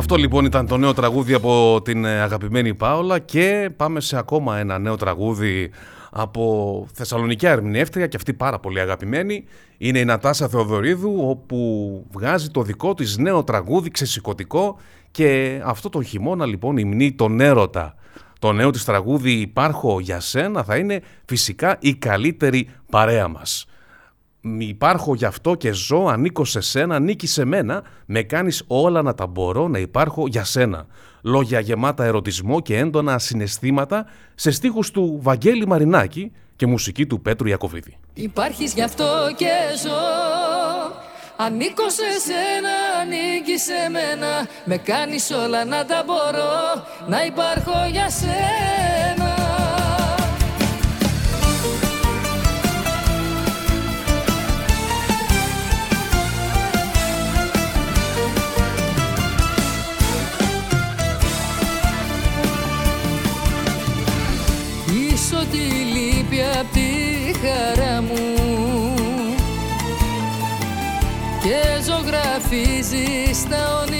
Αυτό λοιπόν ήταν το νέο τραγούδι από την ε, αγαπημένη Πάολα και πάμε σε ακόμα ένα νέο τραγούδι από Θεσσαλονικιά ερμηνεύτρια και αυτή πάρα πολύ αγαπημένη. Είναι η Νατάσα Θεοδωρίδου όπου βγάζει το δικό της νέο τραγούδι ξεσηκωτικό και αυτό το χειμώνα λοιπόν υμνεί τον έρωτα. Το νέο της τραγούδι «Υπάρχω για σένα» θα είναι φυσικά η καλύτερη παρέα μας. Μ' Υπάρχω γι' αυτό και ζω, ανήκω σε σένα, ανήκει σε μένα, με κάνεις όλα να τα μπορώ να υπάρχω για σένα. Λόγια γεμάτα ερωτισμό και έντονα συναισθήματα σε στίχους του Βαγγέλη Μαρινάκη και μουσική του Πέτρου Ιακωβίδη. Υπάρχεις γι' αυτό και ζω Ανήκω σε σένα, ανήκει σε μένα Με κάνεις όλα να τα μπορώ Να υπάρχω για σένα Είσαι ό,τι λείπει απ' τη χαρά μου. Και ζωγραφίζεις τα όνειρά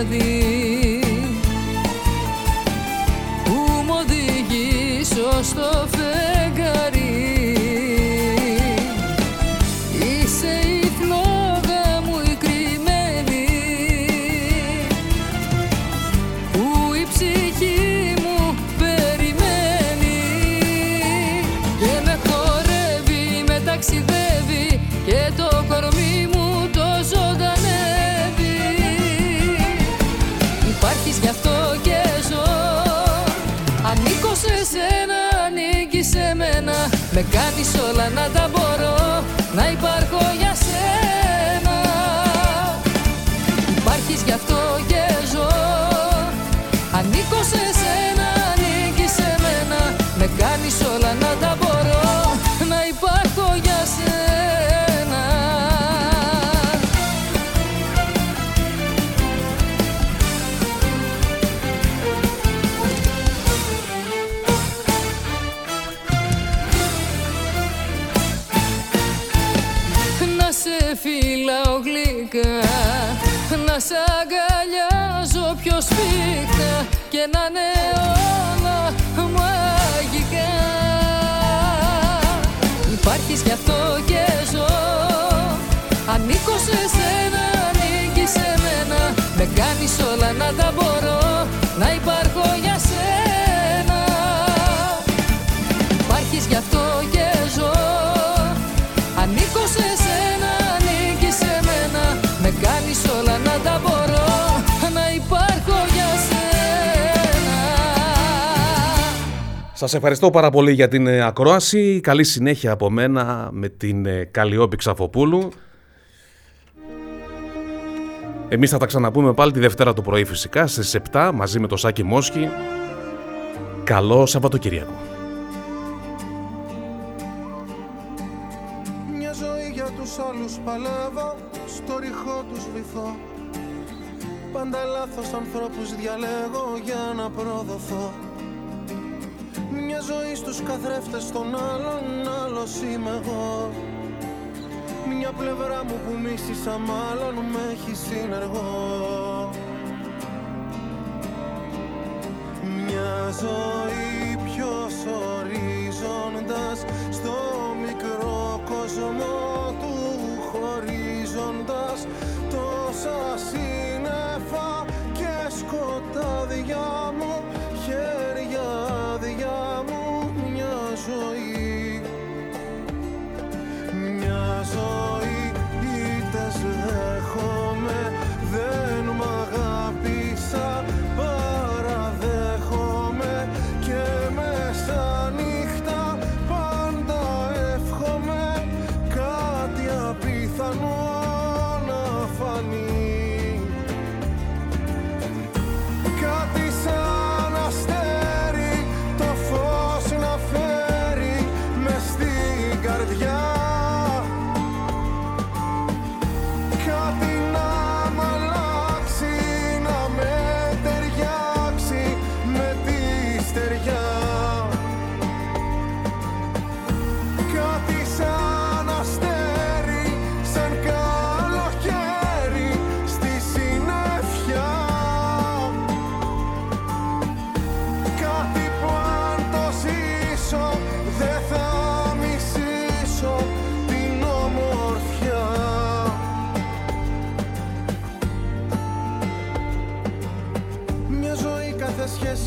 σκοτάδι που μου οδηγήσω στο φεγγάρι Με κάνεις όλα να τα μπορώ Να υπάρχω για σένα. Υπάρχεις γι' αυτό Να σ' αγκαλιάζω πιο σφίχτα Και να είναι όλα μαγικά. Υπάρχεις γι' αυτό και ζω. Ανήκω σε σένα, ανήκεις σε μένα. Με κάνεις όλα να τα μπορώ Σας ευχαριστώ πάρα πολύ για την ε, ακρόαση. Καλή συνέχεια από μένα με την ε, Καλλιόπη Ξαφοπούλου. Εμείς θα τα ξαναπούμε πάλι τη Δευτέρα το πρωί φυσικά στις 7 μαζί με το Σάκη Μόσχη. Καλό Σαββατοκύριακο. Μια ζωή για τους άλλους παλεύω Στο ρηχό τους βυθώ Πάντα λάθος ανθρώπους διαλέγω για να προδοθώ Μια ζωή στους καθρέφτες των άλλων Άλλος είμαι εγώ. Μια πλευρά μου που μίσησα μάλλον Με έχει συνεργό. Μια ζωή ποιος ορίζοντας Στο μικρό κόσμο του χωρίζοντας Τόσα σύννεφα και σκοτάδια μου Χέρια άδεια μου μια ζωή. Μια ζωή ήτες δέχομαι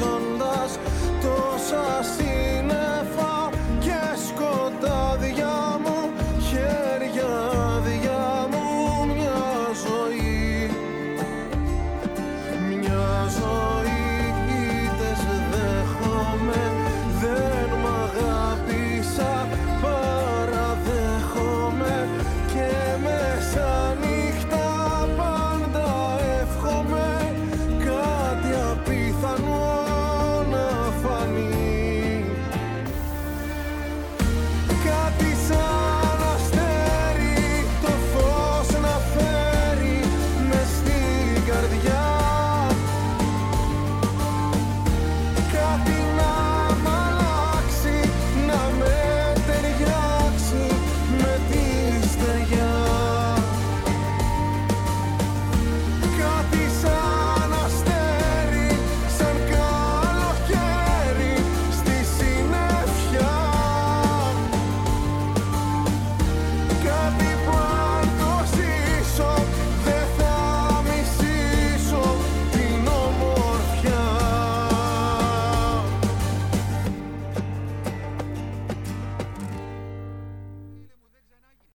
γνωρίζοντας τόσα